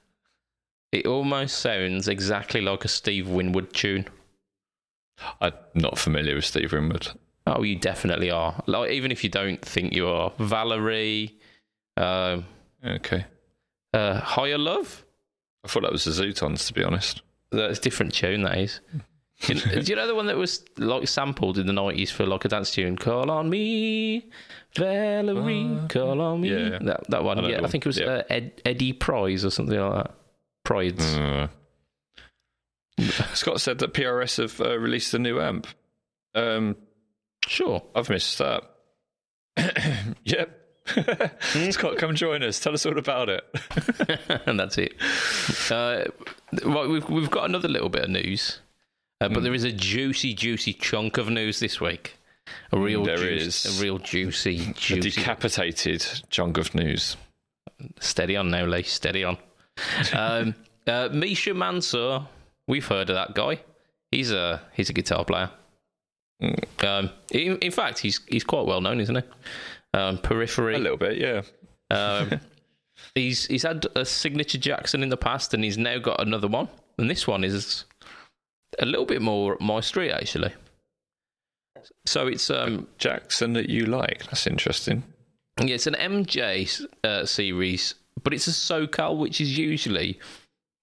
It almost sounds exactly like a Steve Winwood tune. I'm not familiar with Steve Winwood. Oh, you definitely are. Like, even if you don't think you are, Valerie, um, Okay. uh, Higher Love. I thought that was the Zutons, to be honest. That's a different tune. That is. do, you, know the one that was like sampled in the nineties for like a dance tune? Call on me, Valerie. call on me. Uh, yeah. That that one. I yeah, I think it was Yeah. uh, Ed, Eddie Prize or something like that. Prides. Uh, Scott said that PRS have uh, released a new amp. Um, Sure. I've missed that. yep. Scott, come join us. Tell us all about it. and that's it. Uh, right, we've we've got another little bit of news, uh, Hmm. but there is a juicy, juicy chunk of news this week. A real, There juice, is. a real juicy, A juicy. decapitated chunk of news. steady on now, Lee. Steady on. Um, uh, Misha Mansoor, we've heard of that guy. He's a he's a guitar player. Hmm. Um, in, in fact, he's he's quite well known, isn't he? Um, Periphery. A little bit, yeah. He's he's had a signature Jackson in the past, and he's now got another one. And this one is a little bit more my street, actually. So it's um Jackson that you like. That's interesting. Yeah, it's an MJ uh, series, but it's a SoCal, which is usually,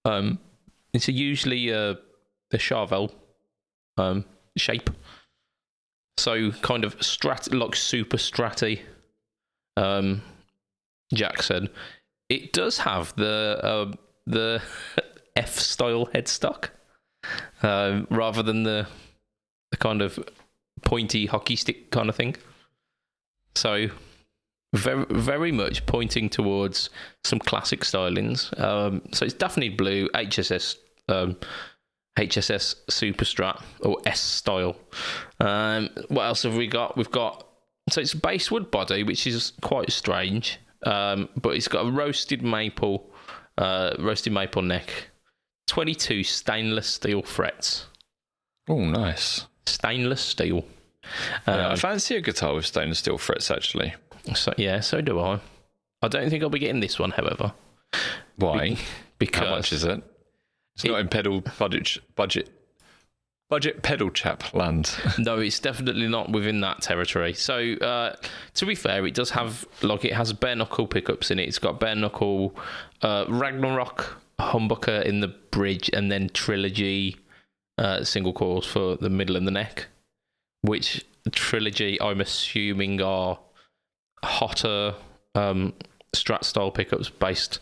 um, it's a usually uh, the Charvel um, shape. So kind of strat, like super stratty. Um, Jack said it does have the uh, the F style headstock, um, rather than the the kind of pointy hockey stick kind of thing. So very very much pointing towards some classic stylings. Um, so it's definitely blue HSS um, HSS Super Strat or S style. Um, what else have we got? We've got so it's a basswood body, which is quite strange, um, but it's got a roasted maple, uh, roasted maple neck, twenty-two stainless steel frets. Oh, nice. Stainless steel. Yeah, I Um, fancy a guitar with stainless steel frets. Actually, so yeah, so do I. I don't think I'll be getting this one, however, why? because How much is it? It's It- not in pedal budget budget budget pedal chap land. No, it's definitely not within that territory. So, uh, to be fair, it does have like it has bare knuckle pickups in it. It's got bare knuckle, uh, Ragnarok humbucker in the bridge, and then trilogy uh, single coils for the middle and the neck. Which trilogy I'm assuming are hotter um, Strat style pickups based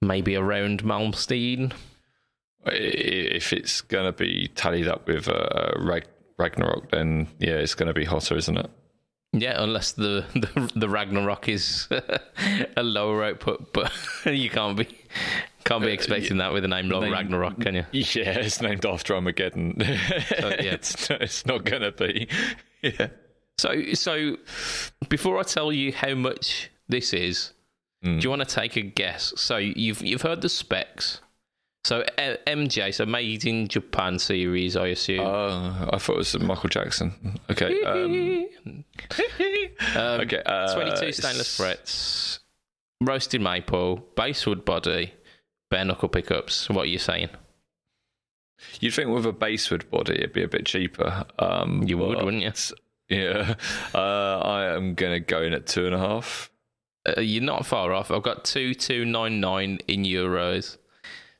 maybe around Malmsteen. If it's going to be tallied up with uh, Ragnarok, then yeah, it's going to be hotter, isn't it? Yeah, unless the the, the Ragnarok is a lower output, but you can't be can't be expecting that with a name like Ragnarok, can you? Yeah, it's named after Armageddon. yeah. it's, it's not going to be. Yeah. So so before I tell you how much this is, do you want to take a guess? So you've you've heard the specs. So MJ, so made in Japan series, I assume. Uh, I thought it was Michael Jackson. Okay. Um, Um, okay. Uh, 22 stainless frets, roasted maple, basswood body, bare knuckle pickups. What are you saying? You'd think with a basswood body, it'd be a bit cheaper. Um, You would, wouldn't you? Yeah. Uh, I am going to go in at two and a half. Uh, you're not far off. I've got two two nine nine in euros.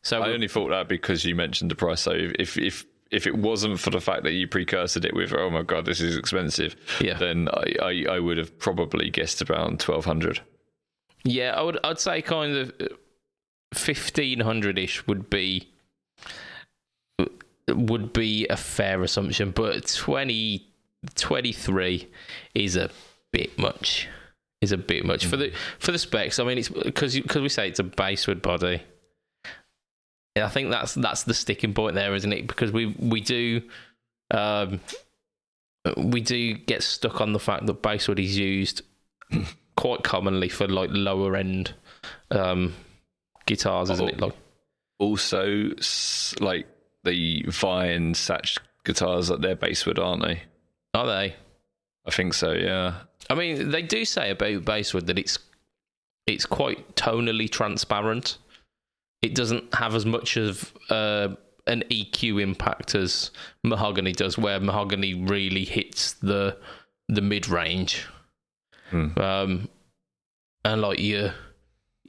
So I only thought that because you mentioned the price. So if if if it wasn't for the fact that you precursored it with, oh my god, this is expensive, Yeah. then I, I, I would have probably guessed around twelve hundred. yeah, I would I'd say kind of uh, fifteen hundred ish would be would be a fair assumption, but 20, 23 is a bit much. Is a bit much for hmm. the for the specs. I mean, it's because because we say it's a basswood body. I think that's that's the sticking point there, isn't it? Because we we do um, we do get stuck on the fact that basswood is used quite commonly for like lower end um, guitars, isn't it? Like Also, like the Vine Satch guitars, like they're basswood, aren't they? are they? I think so. Yeah. I mean, they do say about basswood that it's it's quite tonally transparent. It doesn't have as much of uh, an EQ impact as mahogany does, where mahogany really hits the the mid range. Hmm. Um, and like your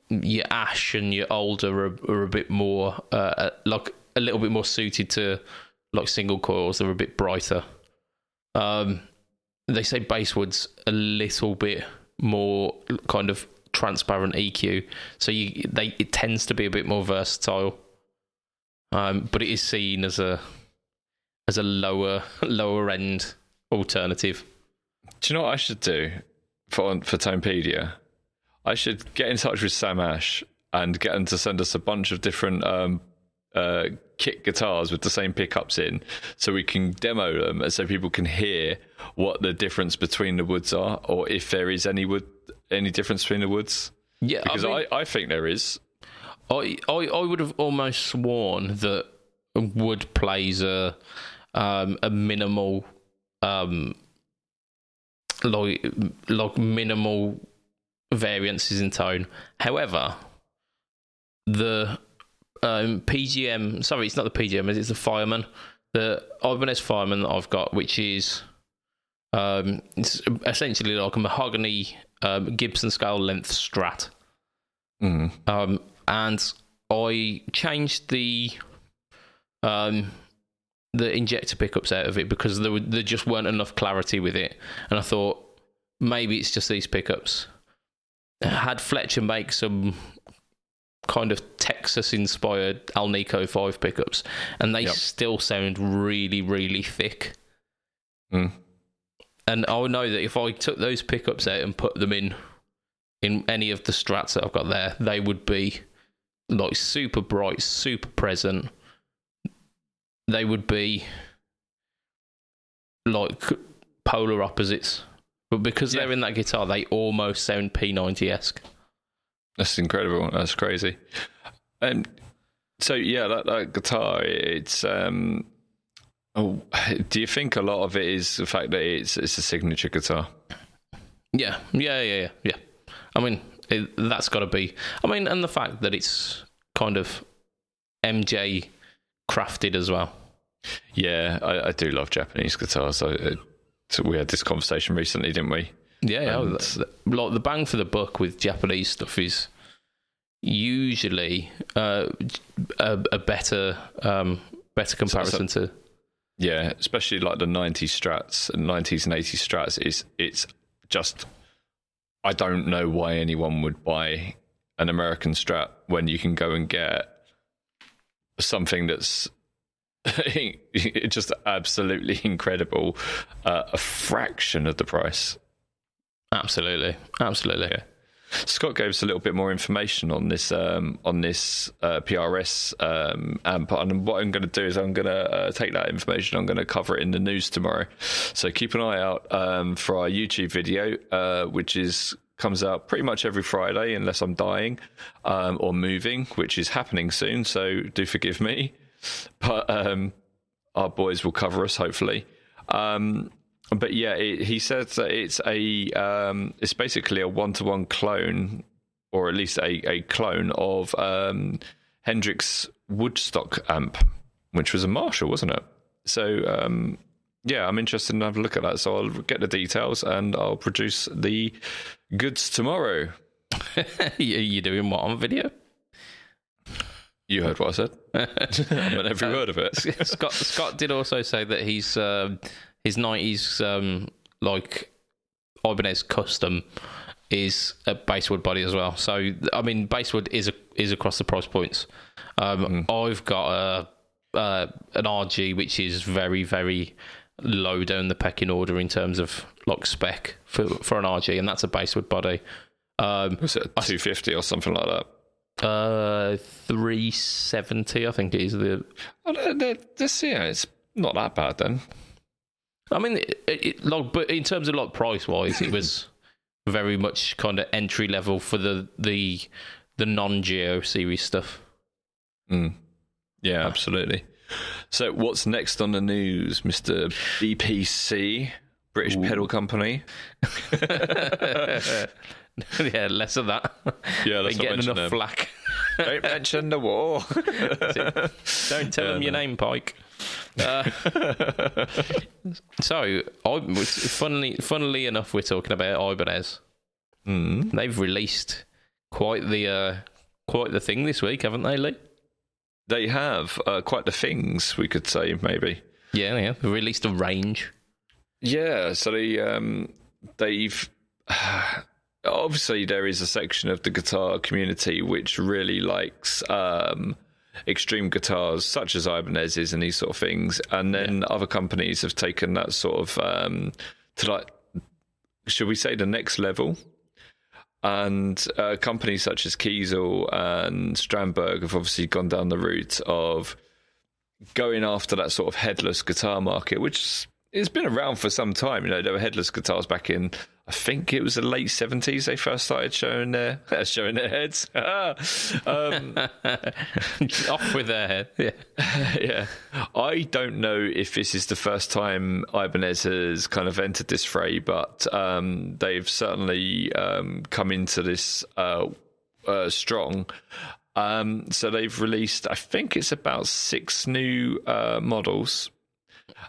your ash and your alder are, are a bit more uh, like a little bit more suited to like single coils. They're a bit brighter. Um, they say basswood's a little bit more kind of transparent EQ, so you they it tends to be a bit more versatile. Um, but it is seen as a as a lower lower end alternative. Do you know what I should do for for Tonepedia? I should get in touch with Sam Ash and get him to send us a bunch of different um, uh, kit guitars with the same pickups in, so we can demo them, so people can hear what the difference between the woods are, or if there is any wood any difference between the woods. Yeah, Because I, mean, I, I think there is. I, I I would have almost sworn that wood plays a um, a minimal um like like minimal variances in tone. However, the um, PGM sorry, it's not the PGM, it's the fireman. The Ibanez fireman that I've got, which is um it's essentially like a mahogany um, Gibson scale length Strat, Mm. um, and I changed the um, the injector pickups out of it because there, were, there just weren't enough clarity with it, and I thought maybe it's just these pickups. I had Fletcher make some kind of Texas inspired Alnico 5 pickups, and they Yep. still sound really, really thick. Mm. And I know that if I took those pickups out and put them in in any of the strats that I've got there, they would be like super bright, super present. They would be like polar opposites. But because Yeah. they're in that guitar, they almost sound P90 esque. That's incredible. That's crazy. And so yeah, that, that guitar, it's um oh do you think a lot of it is the fact that it's it's a signature guitar? Yeah, yeah, yeah, yeah, yeah. I mean, it, that's got to be. I mean, and the fact that it's kind of MJ crafted as well. Yeah, I, I do love Japanese guitars. So, uh, we had this conversation recently, didn't we? Yeah, yeah. And- like the bang for the buck with Japanese stuff is usually uh, a, a better um, better comparison to. Yeah, especially like the '90s Strats and '90s and '80s Strats. Is it's just I don't know why anyone would buy an American Strat when you can go and get something that's just absolutely incredible, uh, a fraction of the price. Absolutely, absolutely. Yeah. Scott gave us a little bit more information on this um, on this uh, PRS um, amp, and what I'm going to do is I'm going to uh, take that information. I'm going to cover it in the news tomorrow. So keep an eye out um, for our YouTube video, uh, which is comes out pretty much every Friday, unless I'm dying um, or moving, which is happening soon. So do forgive me, but um, our boys will cover us hopefully. Um, but yeah, it, he says that it's a um, it's basically a one to one clone, or at least a, a clone of um, Hendrix Woodstock amp, which was a Marshall, wasn't it? So um, yeah, I'm interested in having a look at that. So I'll get the details and I'll produce the goods tomorrow. you you doing what on video? You heard what I said. I meant every word of it. Scott Scott did also say that he's um, his nineties um, like Ibanez custom is a basswood body as well. So I mean, basswood is a, is across the price points. Um, I've got a uh, an RG which is very very low down the pecking order in terms of like spec for for an RG, and that's a basswood body. Um, Was it 250 or something like that? uh, three seventy, I think it is the Oh, they're- yeah, it's not that bad then. I mean, it, it, like, but in terms of like price wise, it was very much kind of entry level for the the the non GIO series stuff. Mm. Yeah, absolutely. So, what's next on the news, Mr. BPC, British Pedal Company? yeah, less of that. Yeah, let's Been getting enough them. flack. Don't mention the war. Don't tell them your name, Pike. Uh, so, I, funnily, funnily enough, we're talking about Ibanez. mm. They've released quite the uh, quite the thing this week, haven't they, Lee? They have uh, quite the things, we could say, maybe. Yeah, yeah. They released a range. Yeah, so they, um, they've. Obviously, there is a section of the guitar community which really likes um, extreme guitars, such as Ibanez's and these sort of things. And then other companies have taken that sort of um, to like, should we say, the next level. And uh, companies such as Kiesel and Strandberg have obviously gone down the route of going after that sort of headless guitar market, which it's been around for some time. You know, there were headless guitars back in, I think it was the late seventies. They first started showing their showing their heads. um, Off with their head. Yeah. yeah, I don't know if this is the first time Ibanez has kind of entered this fray, but um, they've certainly um, come into this uh, uh, strong. Um, so they've released, I think it's about six new uh, models,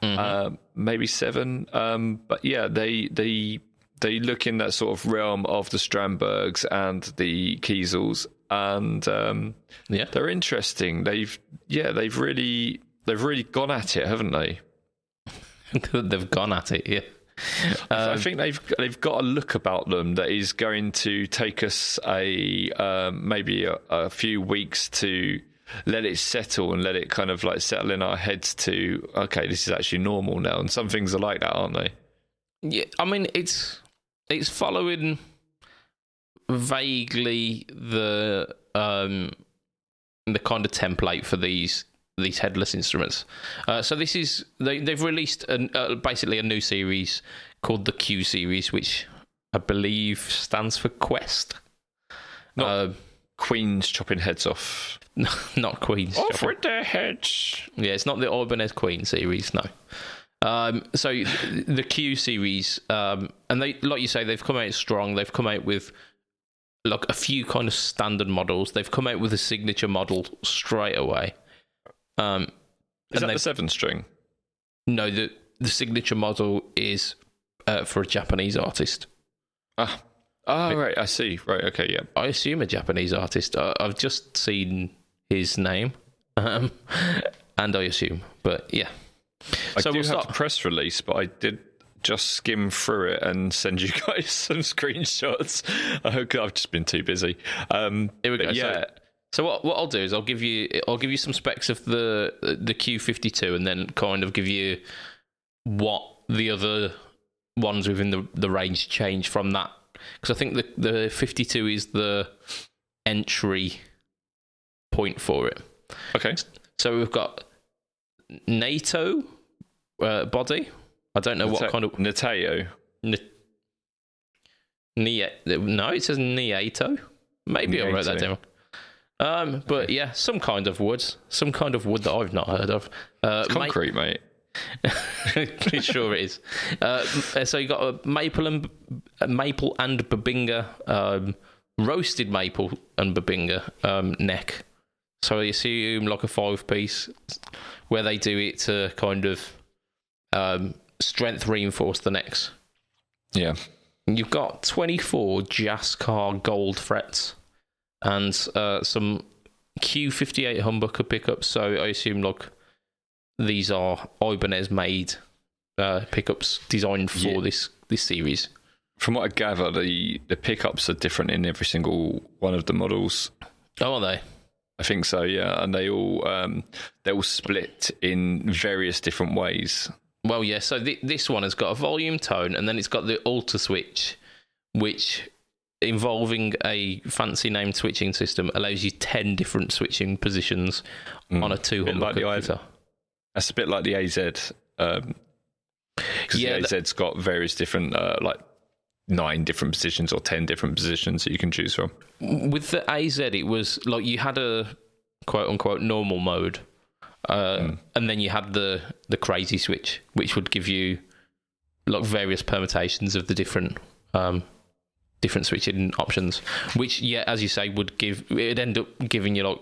uh, maybe seven. Um, but yeah, they they they look in that sort of realm of the Strandbergs and the Kiesels, and um, Yeah. they're interesting. They've yeah, they've really they've really gone at it, haven't they? They've gone at it, yeah. Um, I think they've they've got a look about them that is going to take us a um, maybe a, a few weeks to let it settle and let it kind of like settle in our heads to okay, this is actually normal now. And some things are like that, aren't they? Yeah, I mean it's it's following vaguely the um the kind of template for these these headless instruments. Uh, so this is they they've released an, uh, basically a new series called the Q series, which I believe stands for Quest. Not- Uh, Queens chopping heads off. not Queen's. Off Chopper. with their heads. Yeah, it's not the Ibanez Queen series, no. Um, so the Q series, um, and they, like you say, they've come out strong. They've come out with like a few kind of standard models. They've come out with a signature model straight away. Um, Is that the seven string? no, the the signature model is uh, for a Japanese artist. Ah, oh, right. I see. Right. Okay. Yeah. I assume a Japanese artist. I, I've just seen his name, um, and I assume, but yeah. I So do we'll have start- press release, but I did just skim through it and send you guys some screenshots. I hope I've just been too busy. Um, Here we go. So- Yeah. So what what I'll do is I'll give you I'll give you some specs of the the Q52 and then kind of give you what the other ones within the the range change from that because I think the the 52 is the entry point for it. okay. So we've got NATO uh, body. I don't know what kind of Nateo. N- Nia- no, it says Nieto. Maybe I wrote that down. Um, but yeah, some kind of wood, some kind of wood that I've not heard of. Uh, ma- Concrete, mate. Pretty sure it is. Uh, so you got a maple and a maple and bubinga, um, roasted maple and bubinga um, neck. So I assume like a five piece, where they do it to kind of um, strength reinforce the necks. Yeah. You've got 24 Jescar gold frets and uh, some Q58 humbucker pickups. So I assume like these are Ibanez made uh, pickups designed for Yeah. this this series. From what I gather, the, the pickups are different in every single one of the models. Oh, are they? I think so, yeah. And they all um, they all split in various different ways. Well, yeah. So th- this one has got a volume tone, and then it's got the alter switch, which involving a fancy named switching system allows you 10 different switching positions on a two like humbucker i- guitar. That's a bit like the AZ. Um Yeah, the AZ's got various different, uh, like nine different positions or ten different positions that you can choose from. with the AZ, it was like you had a quote unquote normal mode, uh, and then you had the the crazy switch, which would give you like various permutations of the different um, different switching options. Which, yeah, as you say, would give it'd end up giving you like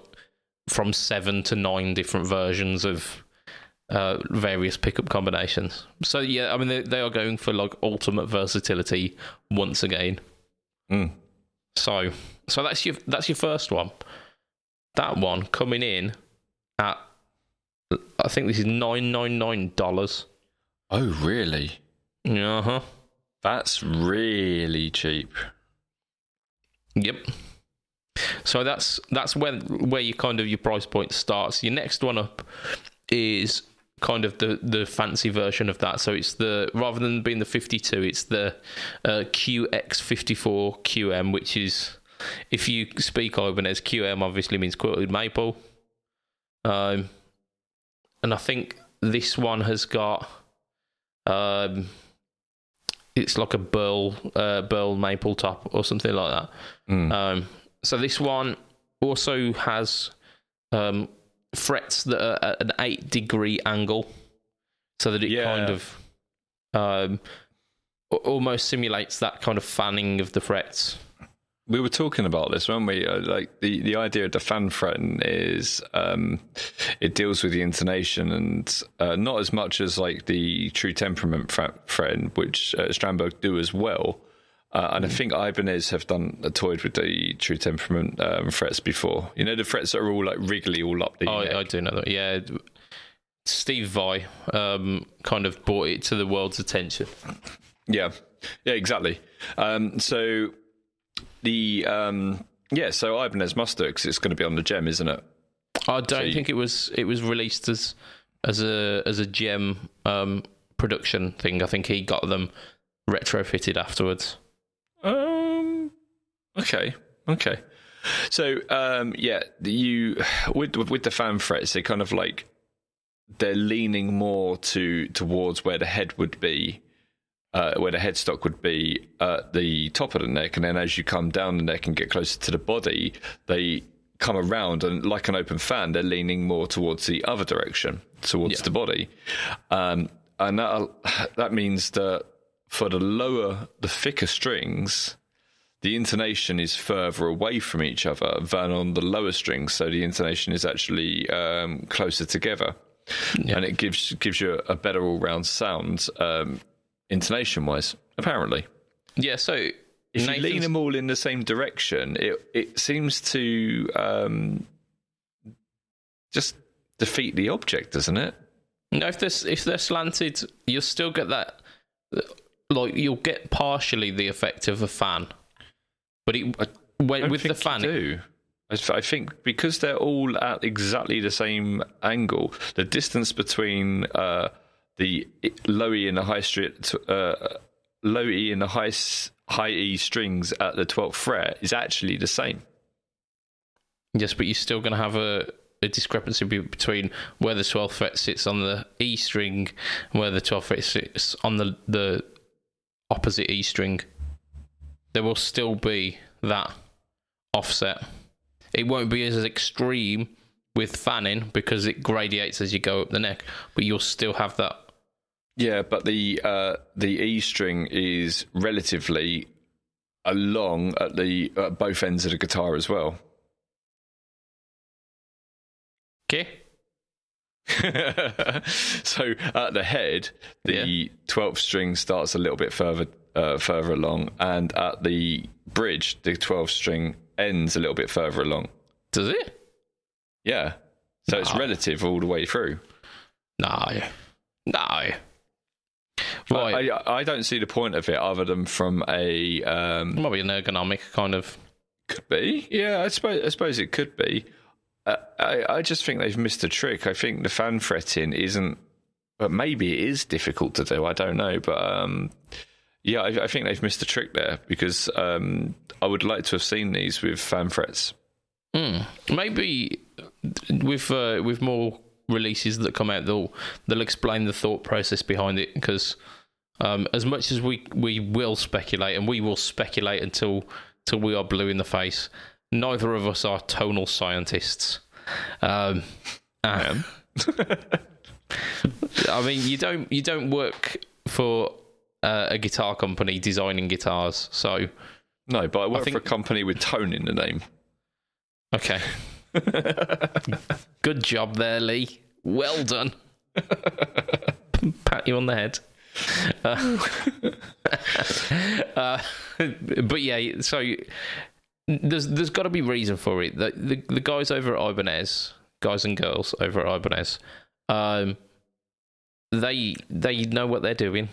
from seven to nine different versions of uh, various pickup combinations. So yeah, I mean they, they are going for like ultimate versatility once again. Mm. So, so that's your that's your first one. That one coming in at I think this is nine nine nine dollars. Oh, really? Uh huh. That's really cheap. Yep. So that's that's where where your kind of your price point starts. Your next one up is kind of the the fancy version of that. So it's the rather than being the 52, it's the uh, QX54 QM, which is if you speak Ibanez, QM obviously means quilted maple. Um, and I think this one has got um, it's like a burl uh, burl maple top or something like that. Mm. Um, so this one also has um, frets that are at an eight degree angle, so that it Yeah. kind of um, almost simulates that kind of fanning of the frets. We were talking about this, weren't we? Uh, like the, the idea of the fanfretin is um, it deals with the intonation and uh, not as much as like the true temperament fretting, which uh, Strandberg do as well. Uh, and I think Ibanez have done a toyed with the true temperament um, frets before. You know the frets that are all like wriggly all up the. Oh, neck. I do know that. Yeah, Steve Vai um, kind of brought it to the world's attention. Yeah, yeah, exactly. Um, so the um, yeah, so Ibanez Muster because it's going to be on the JEM, isn't it? I don't so you... think it was it was released as as a as a JEM um, production thing. I think he got them retrofitted afterwards. Um. Okay. Okay. So um, yeah, you with with the fan frets, they're kind of like they're leaning more to towards where the head would be uh, where the headstock would be at the top of the neck, and then as you come down the neck and get closer to the body, they come around and like an open fan, they're leaning more towards the other direction, towards yeah. the body, um, and that that means that for the lower, the thicker strings. The intonation is further away from each other than on the lower strings, so the intonation is actually um, closer together, yeah. and it gives gives you a better all round sound. Um, intonation wise, apparently. Yeah, so if Nathan's... you lean them all in the same direction, it it seems to um, just defeat the object, doesn't it? No, if they're if they're slanted, you'll still get that. Like you'll get partially the effect of a fan, but it when, with the fan, do. I think because they're all at exactly the same angle, the distance between uh, the low E and the high uh, low E and the high high E strings at the twelfth fret is actually the same. Yes, but you're still going to have a, a discrepancy between where the twelfth fret sits on the E string and where the twelfth fret sits on the the opposite E string. There will still be that offset. It won't be as extreme with fanning because it gradiates as you go up the neck, but you'll still have that yeah, but the uh, the E string is relatively along at the at both ends of the guitar as well. Okay. so at the head, the twelfth yeah. string starts a little bit further uh, further along, and at the bridge, the twelfth string ends a little bit further along. Does it? Yeah. So no. it's relative all the way through. No. No. Right. I, I don't see the point of it other than from a um, maybe an ergonomic kind of. Could be, yeah. I suppose I suppose it could be. Uh, I I just think they've missed a trick. I think the fan fretting isn't, but maybe it is difficult to do. I don't know, but um, yeah, I, I, think they've missed a trick there because um, I would like to have seen these with fan frets. Mm. Maybe with uh, with more releases that come out, they'll they'll explain the thought process behind it. Because um, as much as we we will speculate, and we will speculate until till we are blue in the face, neither of us are tonal scientists. Um, I am. I mean, you don't you don't work for uh, a guitar company designing guitars, so no. But I work I think... for a company with tone in the name. Okay. Good job there, Lee. Well done. Pat you on the head. Uh, uh, but yeah, so there's there's got to be reason for it. The, the, the guys over at Ibanez, guys and girls over at Ibanez, um, they they know what they're doing.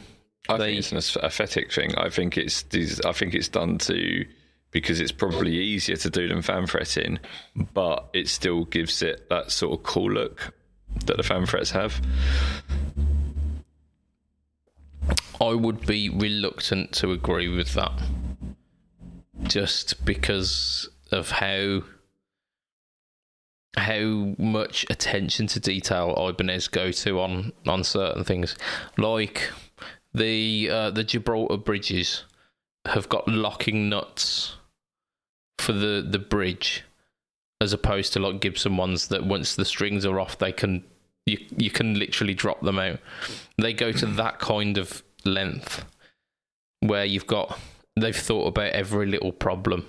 I they, think it's an aesthetic thing. I think it's I think it's done to because it's probably easier to do than fan fretting, but it still gives it that sort of cool look that the fan frets have. I would be reluctant to agree with that, just because of how how much attention to detail Ibanez go to on on certain things, like the uh, the Gibraltar bridges have got locking nuts for the the bridge as opposed to like Gibson ones that once the strings are off they can you you can literally drop them out. They go to that kind of length where you've got they've thought about every little problem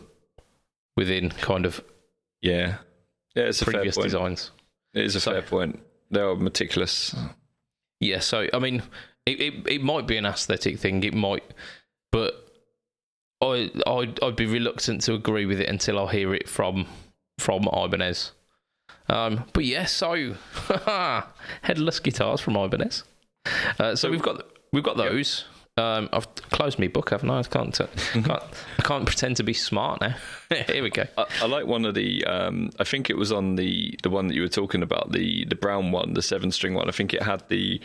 within kind of Yeah, yeah, it's a previous fair point. designs. It is a So- fair point. They are meticulous. Yeah, so I mean, it, it it might be an aesthetic thing. It might, but I I'd, I'd be reluctant to agree with it until I hear it from from Ibanez. Um, but yeah, so headless guitars from Ibanez. Uh, so we've got we've got those. Um, I've closed my book, haven't I? I can't, can't I can't pretend to be smart now. Here we go. I, I like one of the. Um, I think it was on the the one that you were talking about, the the brown one, the seven string one. I think it had the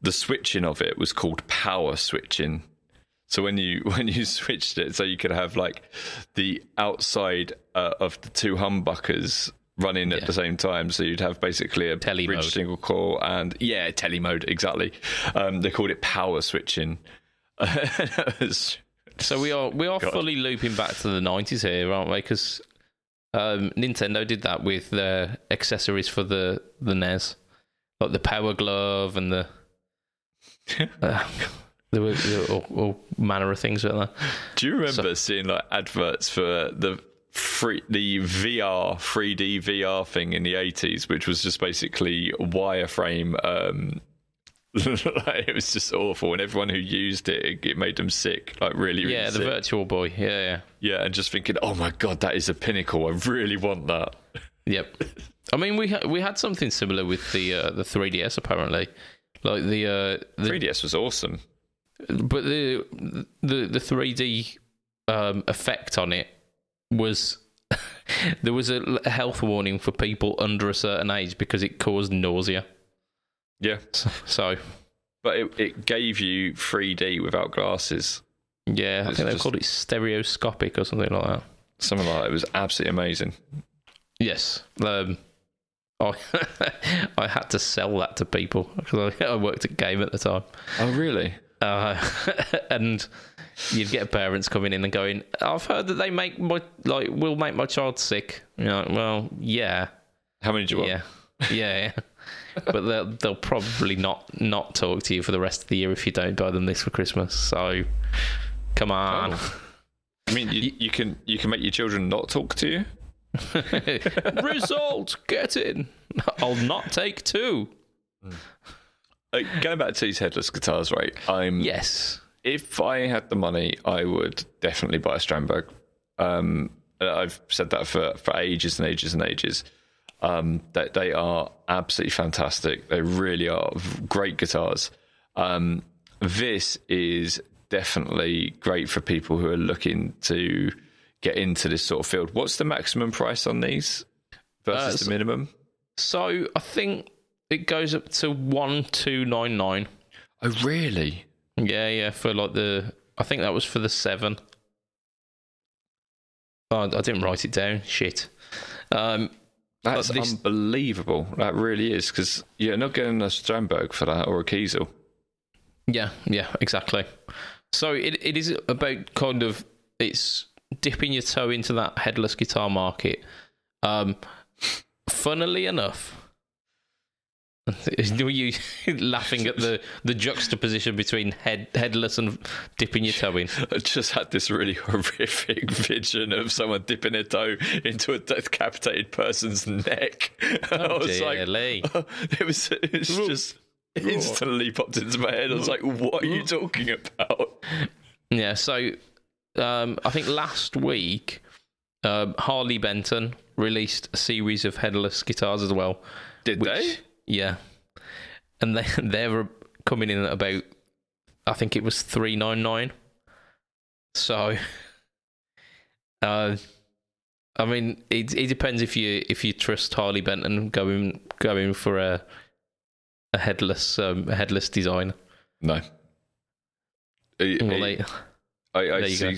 the switching of it was called power switching. So when you when you switched it, so you could have like the outside uh, of the two humbuckers running at Yeah. the same time. So you'd have basically a Tele bridge mode. single core and yeah, tele mode exactly. Um, they called it power switching. So we are we are fully looping back to the nineties here, aren't we? Because um, Nintendo did that with their accessories for the the NES, like the Power Glove and the. Uh, there were, there were all, all manner of things like that. Do you remember seeing like adverts for the free the VR 3D VR thing in the 80s, which was just basically wireframe? Um, like, it was just awful, and everyone who used it, it, made them sick. Like really, really Yeah, the. Virtual Boy. Yeah, yeah, yeah, and just thinking, oh my god, that is a pinnacle. I really want that. yep. I mean, we ha- we had something similar with the uh, the 3DS apparently, like the uh, the 3DS was awesome. But the the the 3D um, effect on it was there was a health warning for people under a certain age because it caused nausea. Yeah, So but it, it gave you 3D without glasses. yeah, I It's think they just- called it stereoscopic or something like that. Something like that. It was absolutely amazing. Yes. Um, I I had to sell that to people because I, I worked at Game at the time. Oh really? Uh, and you'd get parents coming in and going, "I've heard that they make my like will make my child sick." You know, well, yeah, How many do you want? yeah, yeah, yeah. but they'll they'll probably not not talk to you for the rest of the year if you don't buy them this for Christmas. So, come on, Oh. I mean, you, you can you can make your children not talk to you. result, get in. I'll not take two. Uh, going back to these headless guitars, right? I'm Yes, if I had the money, I would definitely buy a Strandberg. Um, uh, I've said that for, for ages and ages and ages. Um, that they are absolutely fantastic. They really are great guitars. Um, this is definitely great for people who are looking to get into this sort of field. What's the maximum price on these versus Uh, the minimum? so I think it goes up to one two nine nine. Oh, really? Yeah, yeah, for like the I think that was for the seven. Oh, I didn't write it down. Shit. Um, That's this- unbelievable. That really is because you're not getting a Strandberg for that or a Kiesel. yeah, yeah, exactly. So it it is about kind of it's dipping your toe into that headless guitar market. Um, funnily enough, were you laughing at the the juxtaposition between head headless and dipping your toe in? I just had this really horrific vision of someone dipping a toe into a decapitated person's neck. And I was Dear like, Lee. it was, it was just instantly popped into my head. I was like, what are you talking about? Yeah, so um, I think last week um, Harley Benton released a series of headless guitars as well. Did which- they? Yeah, and they they were coming in at about I think it was three nine nine. So, uh, I mean, it it depends if you if you trust Harley Benton going going for a a headless um, a headless design. No. I, Well, I- I, I go. see.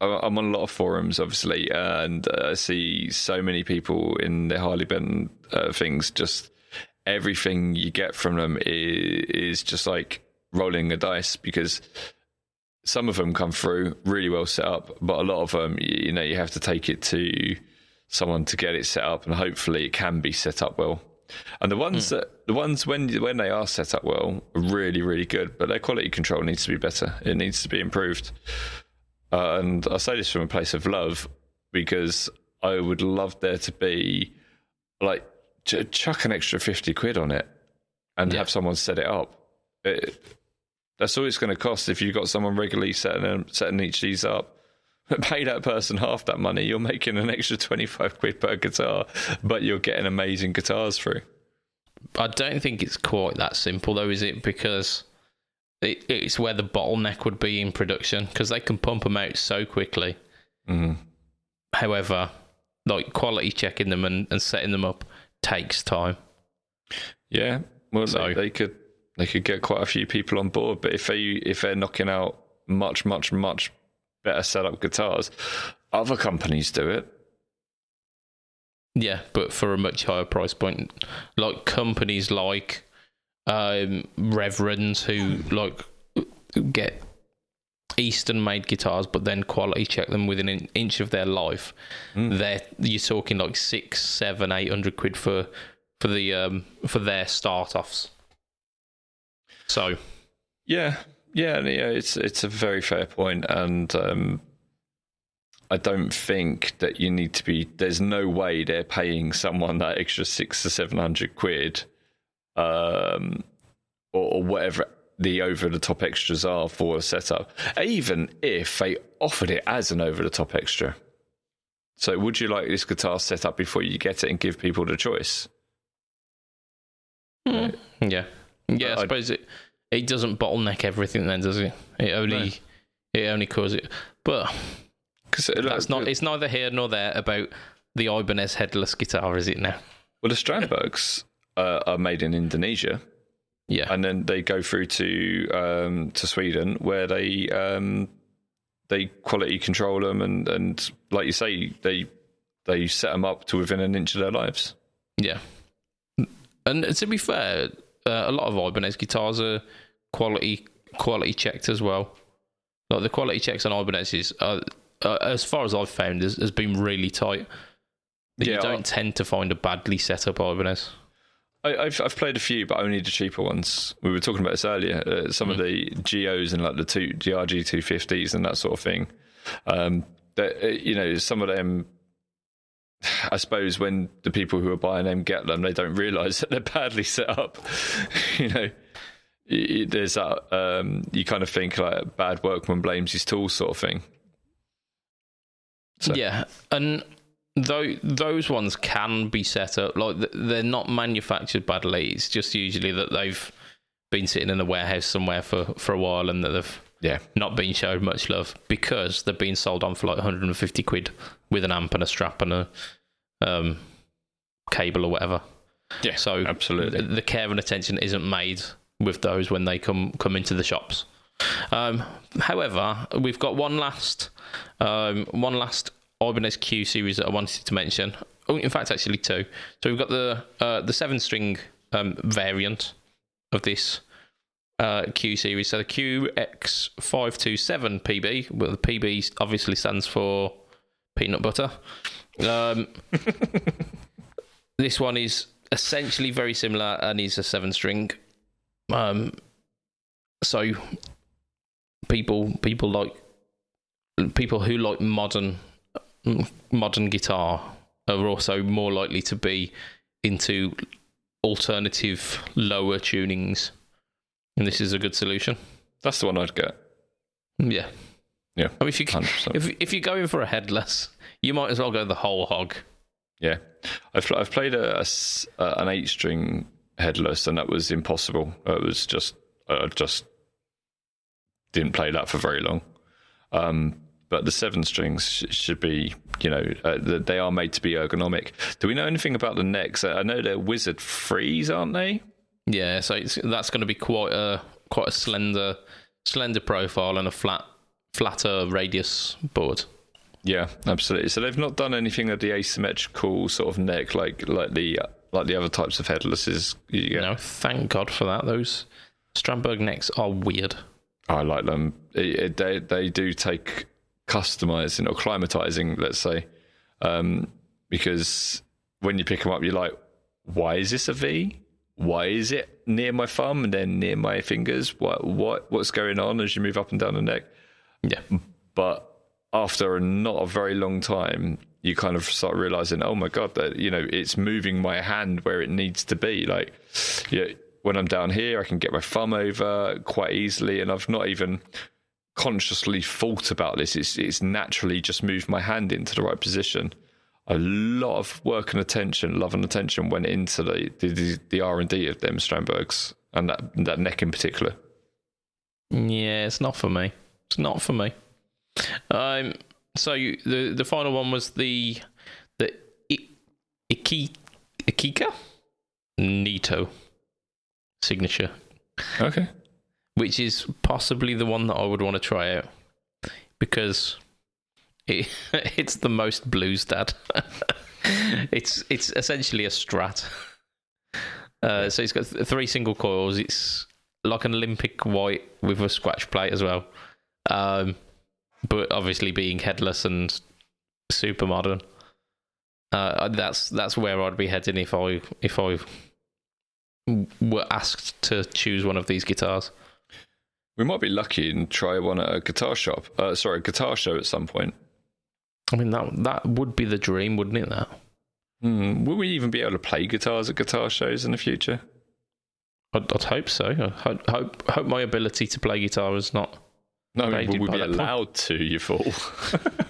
I- I'm on a lot of forums, obviously, and uh, I see so many people in the Harley Benton uh, things. Just everything you get from them is, is just like rolling a dice because some of them come through really well set up, but a lot of them, you, know, you have to take it to someone to get it set up, and hopefully it can be set up well. And the ones that the ones when when they are set up well are really really good, but their quality control needs to be better. It needs to be improved. Uh, and I say this from a place of love because I would love there to be like ch- chuck an extra fifty quid on it and Yeah. have someone set it up. It, that's all it's going to cost if you've got someone regularly setting them, setting each of these up. Pay that person half that money, you're making an extra twenty five quid per guitar, but you're getting amazing guitars through. I don't think it's quite that simple, though, is it? Because it, it's where the bottleneck would be in production because they can pump them out so quickly. Mhm. However, like quality checking them and, and setting them up takes time. Yeah, well, So- they, they could they could get quite a few people on board, but if they if they're knocking out much much much better setup guitars, other companies do it. Yeah, but for a much higher price point, like companies like um, Reverends who like get Eastern made guitars, but then quality check them within an inch of their life. They're you're talking like six, seven, eight hundred quid for for the um for their start offs. So Yeah, yeah, yeah. It's it's a very fair point, and um, I don't think that you need to be. There's no way they're paying someone that extra six to seven hundred quid, um, or, or whatever the over the top extras are for a setup. Even if they offered it as an over the top extra. So, would you like this guitar set up before you get it and give people the choice? yeah, yeah. I I'd- suppose it it doesn't bottleneck everything, then does it? It only it only causes it, but. Because That's not. It's neither here nor there about the Ibanez headless guitar, is it now? Well, the Strandbergs uh, are made in Indonesia, Yeah, and then they go through to um, to Sweden, where they um, they quality control them, and, and like you say, they they set them up to within an inch of their lives. yeah. And to be fair, uh, a lot of Ibanez guitars are quality quality checked as well. Like the quality checks on Ibanez's, uh, uh, as far as I've found, has, has been really tight. Yeah, you don't I- tend to find a badly set up Ibanez. I, I've I've played a few, but only the cheaper ones. We were talking about this earlier. Uh, some of the GIOs and like the two GRG two fifties and that sort of thing. Um, that uh, you know, some of them. I suppose when the people who are buying them get them, they don't realise that they're badly set up. you know, there's that. Um, you kind of think like bad workman blames his tools sort of thing. So- Yeah, and though those ones can be set up like they're not manufactured badly. It's just usually that they've been sitting in a warehouse somewhere for for a while and that they've Yeah, not been showed much love because they're being sold on for like 150 quid with an amp and a strap and a um, cable or whatever. yeah. So absolutely. the, the care and attention isn't made with those when they come come into the shops. Um, however, we've got one last um, one last Ibanez Q series that I wanted to mention. Oh, in fact, actually two. So we've got the uh, the seven string um, variant of this uh, Q series. So the QX527 PB. Well, the PB obviously stands for peanut butter. Um, this one is essentially very similar and is a seven string. Um, so people people like people who like modern modern guitar are also more likely to be into alternative lower tunings, and this is a good solution. That's the one I'd get. Yeah, Yeah, I mean, if you percent. if if you're going for a headless, you might as well go the whole hog. Yeah, I've I've played a, a an eight string headless, and that was impossible. It was just I just didn't play that for very long. Um, but the seven strings sh- should be, you know, uh, they are made to be ergonomic. Do we know anything about the necks? I know they're Wizard IIIs, aren't they? Yeah, so it's, that's going to be quite a quite a slender slender profile and a flat flatter radius board. Yeah, absolutely. So they've not done anything of the asymmetrical sort of neck like like the like the other types of headlesses. You get. No, thank God for that. Those Strandberg necks are weird. I like them. It, it, they they do take customizing or climatizing, let's say, um, because when you pick them up, you're like, why is this a V? Why is it near my thumb and then near my fingers? What what what's going on as you move up and down the neck? Yeah, But after not a very long time, you kind of start realizing, oh my god, that you know it's moving my hand where it needs to be. Like, yeah, when I'm down here, I can get my thumb over quite easily, and I've not even consciously thought about this. It's it's naturally just moved my hand into the right position. A lot of work and attention, love and attention went into the the, the R and D of them Strandbergs and that that neck in particular. Yeah, it's not for me. It's not for me. Um, so you, the the final one was the the I, Iki, Ichika Nito signature, Okay. Which is possibly the one that I would want to try out because it, it's the most blues dad. it's it's essentially a strat. Uh, so it's got th- three single coils. It's like an Olympic white with a scratch plate as well. Um, but obviously being headless and super modern. Uh, that's that's where I'd be heading if I if I were asked to choose one of these guitars. We might be lucky and try one at a guitar shop. Uh, sorry, a guitar show at some point. I mean that that would be the dream, wouldn't it? That Hmm. Will we even be able to play guitars at guitar shows in the future? I'd, I'd hope so. I hope, hope hope my ability to play guitar is not. No, Right, will we be that point. allowed to, you fool?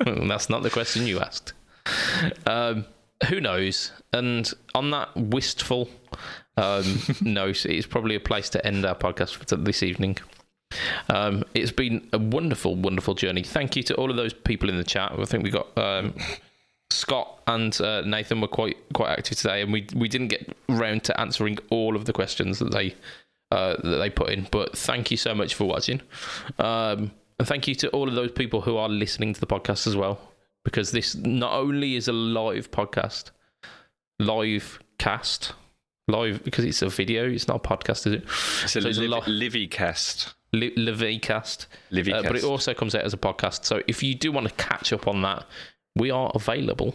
that's not the question you asked. Um, who knows? And on that wistful um, note, it's probably a place to end our podcast for this evening. Um, it's been a wonderful, wonderful journey. Thank you to all of those people in the chat. I think we got um, Scott and uh, Nathan were quite quite active today, and we we didn't get round to answering all of the questions that they uh, that they put in. But thank you so much for watching, um, and thank you to all of those people who are listening to the podcast as well, because this not only is a live podcast, live cast, live because it's a video, it's not a podcast, is it? It's a So it's a liv- Livy cast. Li- Livycast. Uh, but it also comes out as a podcast. So if you do want to catch up on that, we are available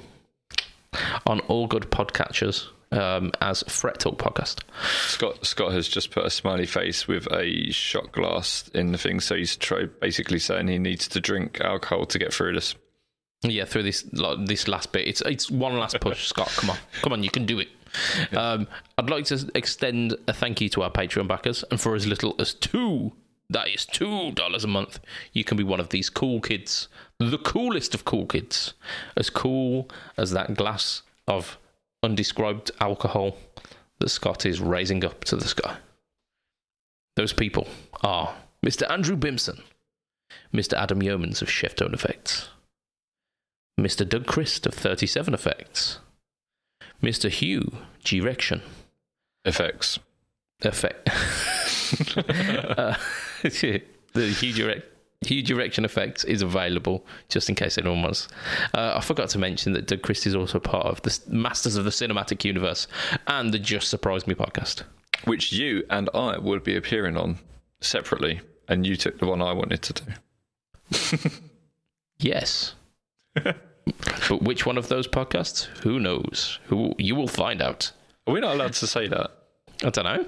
on all good podcatchers um, as Fret Talk Podcast. Scott Scott has just put a smiley face with a shot glass in the thing, so he's try, basically saying he needs to drink alcohol to get through this. Yeah, through this like, this last bit, it's it's one last push, Scott. Come on, come on, you can do it. Um, I'd like to extend a thank you to our Patreon backers, and for as little as two, that is two dollars a month, you can be one of these cool kids, the coolest of cool kids, as cool as that glass of undescribed alcohol that Scott is raising up to the sky. Those people are Mr. Andrew Bimson, Mr. Adam Yeomans of Chef Tone Effects. Mr. Doug Christ of 37 Effects, Mr. Hugh G. Rection, Effects. Effect. uh, the Hugh Direct. Hugh Direction Effects is available just in case anyone wants. Uh, I forgot to mention that Doug Christ is also part of the Masters of the Cinematic Universe and the Just Surprise Me podcast. Which you and I will be appearing on separately, and you took the one I wanted to do. Yes. but which one of those podcasts? Who knows? Who you will find out. Are we not allowed to say that? I don't know.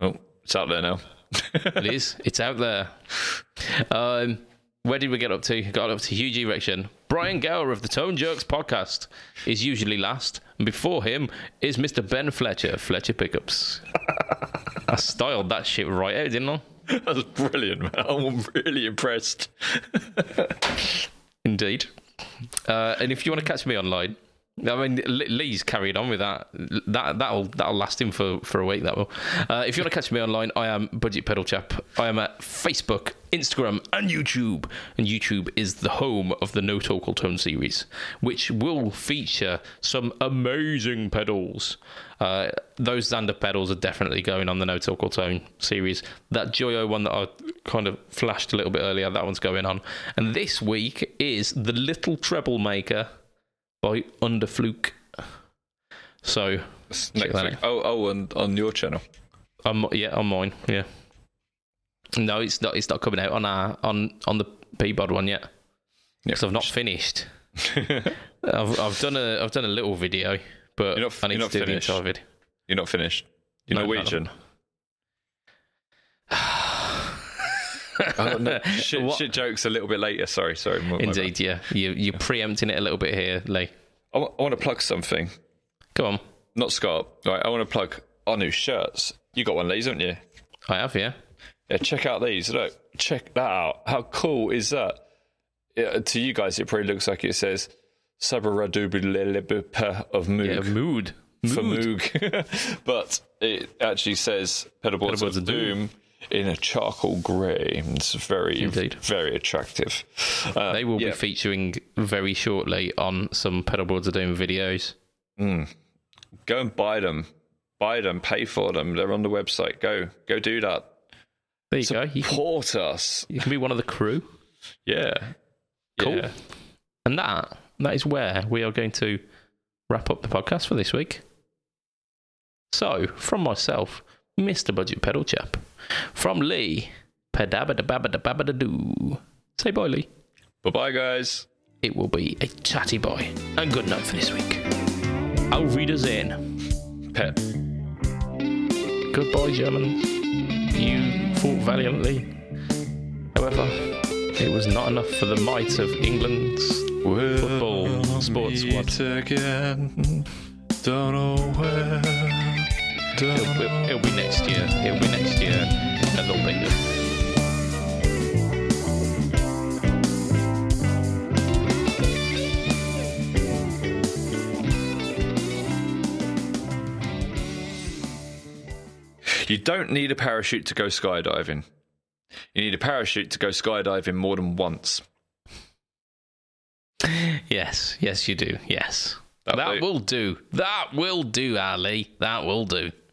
Oh, it's out there now. it is. It's out there. Um, where did we get up to? Got up to huge erection. Brian Gower of the Tone Jerks podcast is usually last, and before him is Mr. Ben Fletcher, of Fletcher Pickups. I styled that shit right out, didn't I? That's brilliant, man. I'm really impressed. Indeed. Uh, and if you want to catch me online, I mean, Lee's carried on with that. That that'll that'll last him for, for a week. That will. Uh, if you want to catch me online, I am Budget Pedal Chap. I am at Facebook, Instagram, and YouTube. And YouTube is the home of the No Talk Tone series, which will feature some amazing pedals. Uh, those Xander pedals are definitely going on the No Talk Tone series. That Joyo one that I kind of flashed a little bit earlier, that one's going on. And this week is the Little Treble Maker by Underfluke. So, Next week. out. Oh, oh, on, on your channel. um, yeah, on mine, yeah. No, it's not. It's not coming out on our on on the Peabod one yet Yeah. because I've not finished. I've I've done a I've done a little video, but You're not- I need you're to not do finished. the entire video. You're not finished. You're No, Norwegian. Oh, no, shit, shit jokes a little bit later. Sorry, sorry. my- my. Indeed, yeah. You, you're preempting it a little bit here, Lee. I, want to plug something. Go on. Not Scott. Right, I want to plug our new shirts. You got one of these, haven't you? I have, yeah. Yeah, check out these. Look, check that out. How cool is that? To you guys, it probably looks like it says Sabaradubililibipa of Moog Yeah, mood. for Moog, but it actually says Pedalboards, Pedalboards of of Doom. Doom in a charcoal grey. It's very, Indeed. very attractive. Uh, They will yeah. be featuring very shortly on some Pedalboards of Doom videos. Go and buy them. Buy them. Pay for them. They're on the website. Go, go do that. There you go. You can, Support us. you can be one of the crew. Yeah. Cool. Yeah. And that that is where we are going to wrap up the podcast for this week. So, from myself, Mr. Budget Pedal Chap, from Lee, pedabadababadababadoo. Say bye, Lee. Bye bye, guys. It will be a chatty boy. And good night for this week. Auf Wiedersehen. Pet. Goodbye, Germans. You fought valiantly. However, it was not enough for the might of England's football sports squad. again. Don't know where. It'll, it'll- it'll be next year. It'll be next year, and they'll beat them. You don't need a parachute to go skydiving. You need a parachute to go skydiving more than once. Yes, yes, you do. Yes, That'll that do. will do. That will do, Ali. That will do.